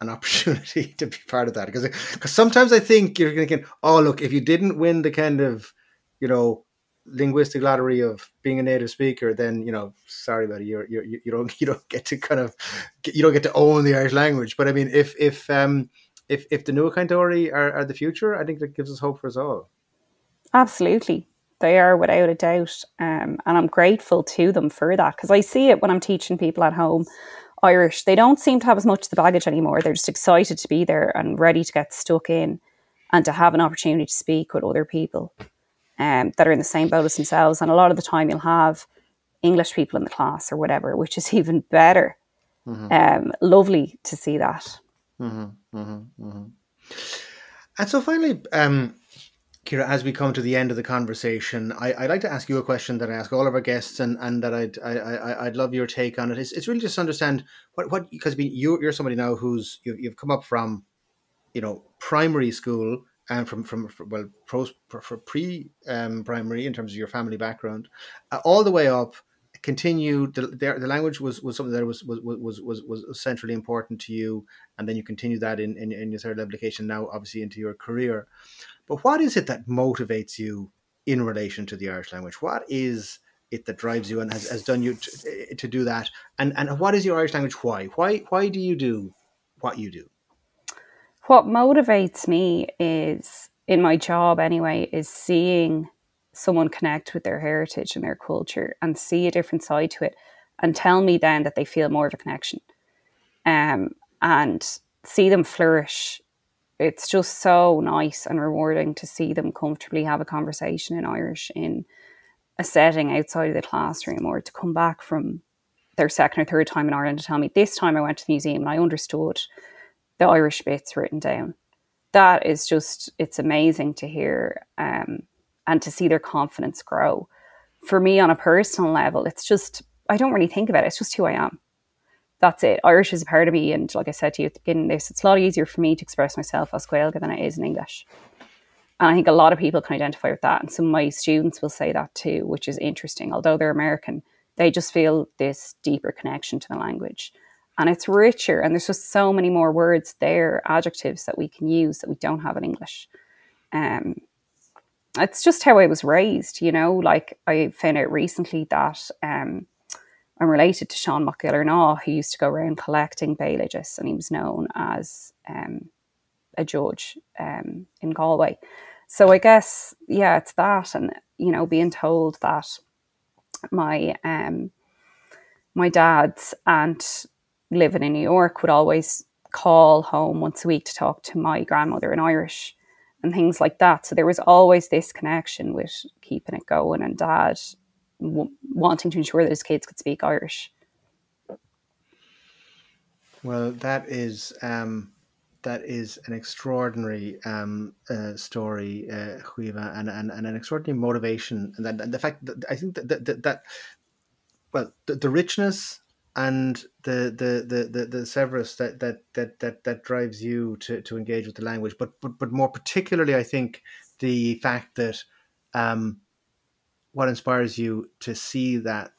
an opportunity to be part of that because because sometimes I think you're thinking, oh look, if you didn't win the kind of you know linguistic lottery of being a native speaker, then you know, sorry it, you're, you're you don't you don't get to kind of you don't get to own the Irish language. But I mean, if if um if if the Nua Cáinteoirí are, are the future, I think that gives us hope for us all. Absolutely. They are without a doubt. Um, and I'm grateful to them for that because I see it when I'm teaching people at home Irish. They don't seem to have as much of the baggage anymore. They're just excited to be there and ready to get stuck in and to have an opportunity to speak with other people um, that are in the same boat as themselves. And a lot of the time, you'll have English people in the class or whatever, which is even better. Mm-hmm. Um, lovely to see that. Mm-hmm, mm-hmm, mm-hmm. and so, finally, um, Ciara, as we come to the end of the conversation, I, would like to ask you a question that I ask all of our guests, and, and that I'd I, I, would love your take on it. It's, it's really just to understand what what because I mean, you you're somebody now who's you've, you've come up from, you know, primary school and from from, from well pro, for pre um, primary in terms of your family background, uh, all the way up. Continue the, the, language was, was something that was was, was was was centrally important to you, and then you continue that in, in, in your third education now, obviously into your career. But what is it that motivates you in relation to the Irish language? What is it that drives you and has, has done you to, to do that? And and what is your Irish language? Why? Why why do you do what you do? What motivates me is in my job anyway is seeing someone connect with their heritage and their culture and see a different side to it and tell me then that they feel more of a connection. Um, and see them flourish. It's just so nice and rewarding to see them comfortably have a conversation in Irish in a setting outside of the classroom or to come back from their second or third time in Ireland to tell me this time I went to the museum and I understood the Irish bits written down. That is just, it's amazing to hear um, and to see their confidence grow. For me, on a personal level, it's just, I don't really think about it. It's just who I am that's it. Irish is a part of me, and like I said to you at the beginning, this it's a lot easier for me to express myself as Gaeilge than it is in English. And I think a lot of people can identify with that, and some of my students will say that too, which is interesting. Although they're American, they just feel this deeper connection to the language, and it's richer. And there's just so many more words there, adjectives that we can use that we don't have in English. Um, it's just how I was raised, you know. Like I found out recently that um, I'm related to Seán Mac Giollarnáth, who used to go around collecting bailages, and he was known as um, a judge um, in Galway. So I guess, yeah, it's that, and you know, being told that my um, my dad's aunt living in New York would always call home once a week to talk to my grandmother in Irish and things like that. So there was always this connection with keeping it going, and dad w- wanting to ensure that his kids could speak Irish. Well, that is um, that is an extraordinary um, uh, story, uh, and, and, and an extraordinary motivation, and, that, and the fact that I think that that, that, that well, the, the richness and the the the the, the saibhreas that, that that that that drives you to, to engage with the language, but but but more particularly, I think the fact that um, what inspires you to see that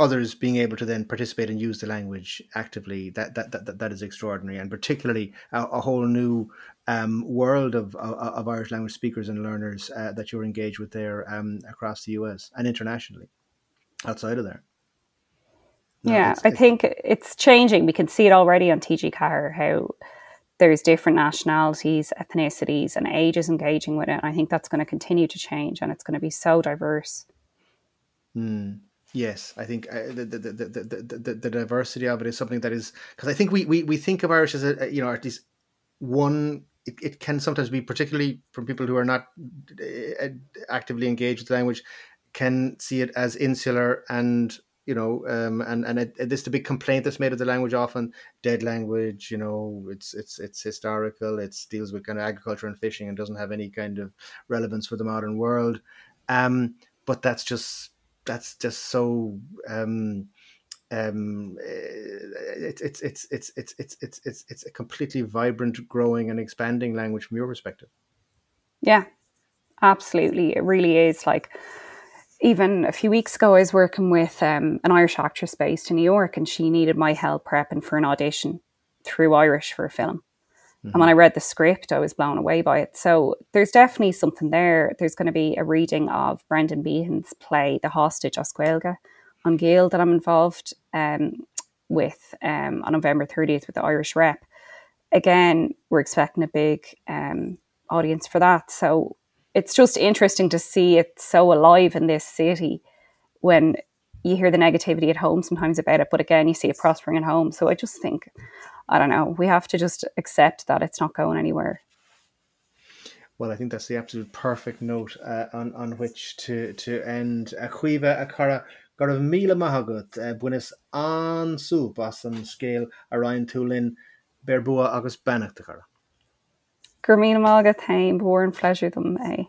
others being able to then participate and use the language actively that that that, that is extraordinary and particularly a, a whole new um, world of, of, of Irish language speakers and learners uh, that you're engaged with there um, across the US and internationally outside of there. No, yeah, I think it's changing. We can see it already on TG Ceathair how there's different nationalities, ethnicities, and ages engaging with it. I think that's going to continue to change, and it's going to be so diverse. Mm. Yes, I think uh, the, the, the, the, the, the diversity of it is something that is because I think we, we, we think of Irish as a you know at least one it, it can sometimes be particularly from people who are not uh, actively engaged with the language can see it as insular and you know um, and and it, this the big complaint that's made of the language often dead language you know it's it's it's historical it deals with kind of agriculture and fishing and doesn't have any kind of relevance for the modern world um, but that's just that's just so um, um, it's it's it's it's it's it's it's it's it's a completely vibrant, growing, and expanding language from your perspective. Yeah, absolutely. It really is. Like even a few weeks ago, I was working with um, an Irish actress based in New York, and she needed my help prepping for an audition through Irish for a film. Mm-hmm. And when I read the script, I was blown away by it. So there's definitely something there. There's going to be a reading of Brendan Behan's play, The Hostage Oscuelga, An Giall that I'm involved um, with um, on November 30th with the Irish Rep. Again, we're expecting a big um, audience for that. So it's just interesting to see it so alive in this city when you hear the negativity at home sometimes about it, but again, you see it prospering at home. So I just think, I don't know, we have to just accept that it's not going anywhere. Well, I think that's the absolute perfect note uh, on, on which to, to end. A Chaoimhe a cara gur bh míle maithagat uh, bunas ansú as an scéal a rainin berbua agus benachta cara. Gur mí mágad taim bhór an fleisiú dom é.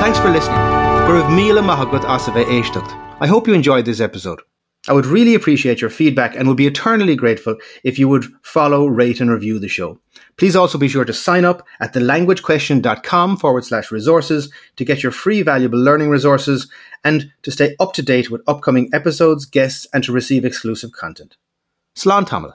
Thanks for listening. Gur bh míle maithagad as. I hope you enjoyed this episode. I would really appreciate your feedback and would be eternally grateful if you would follow, rate, and review the show. Please also be sure to sign up at thelanguagequestion.com forward slash resources to get your free valuable learning resources and to stay up to date with upcoming episodes, guests, and to receive exclusive content slant hammer.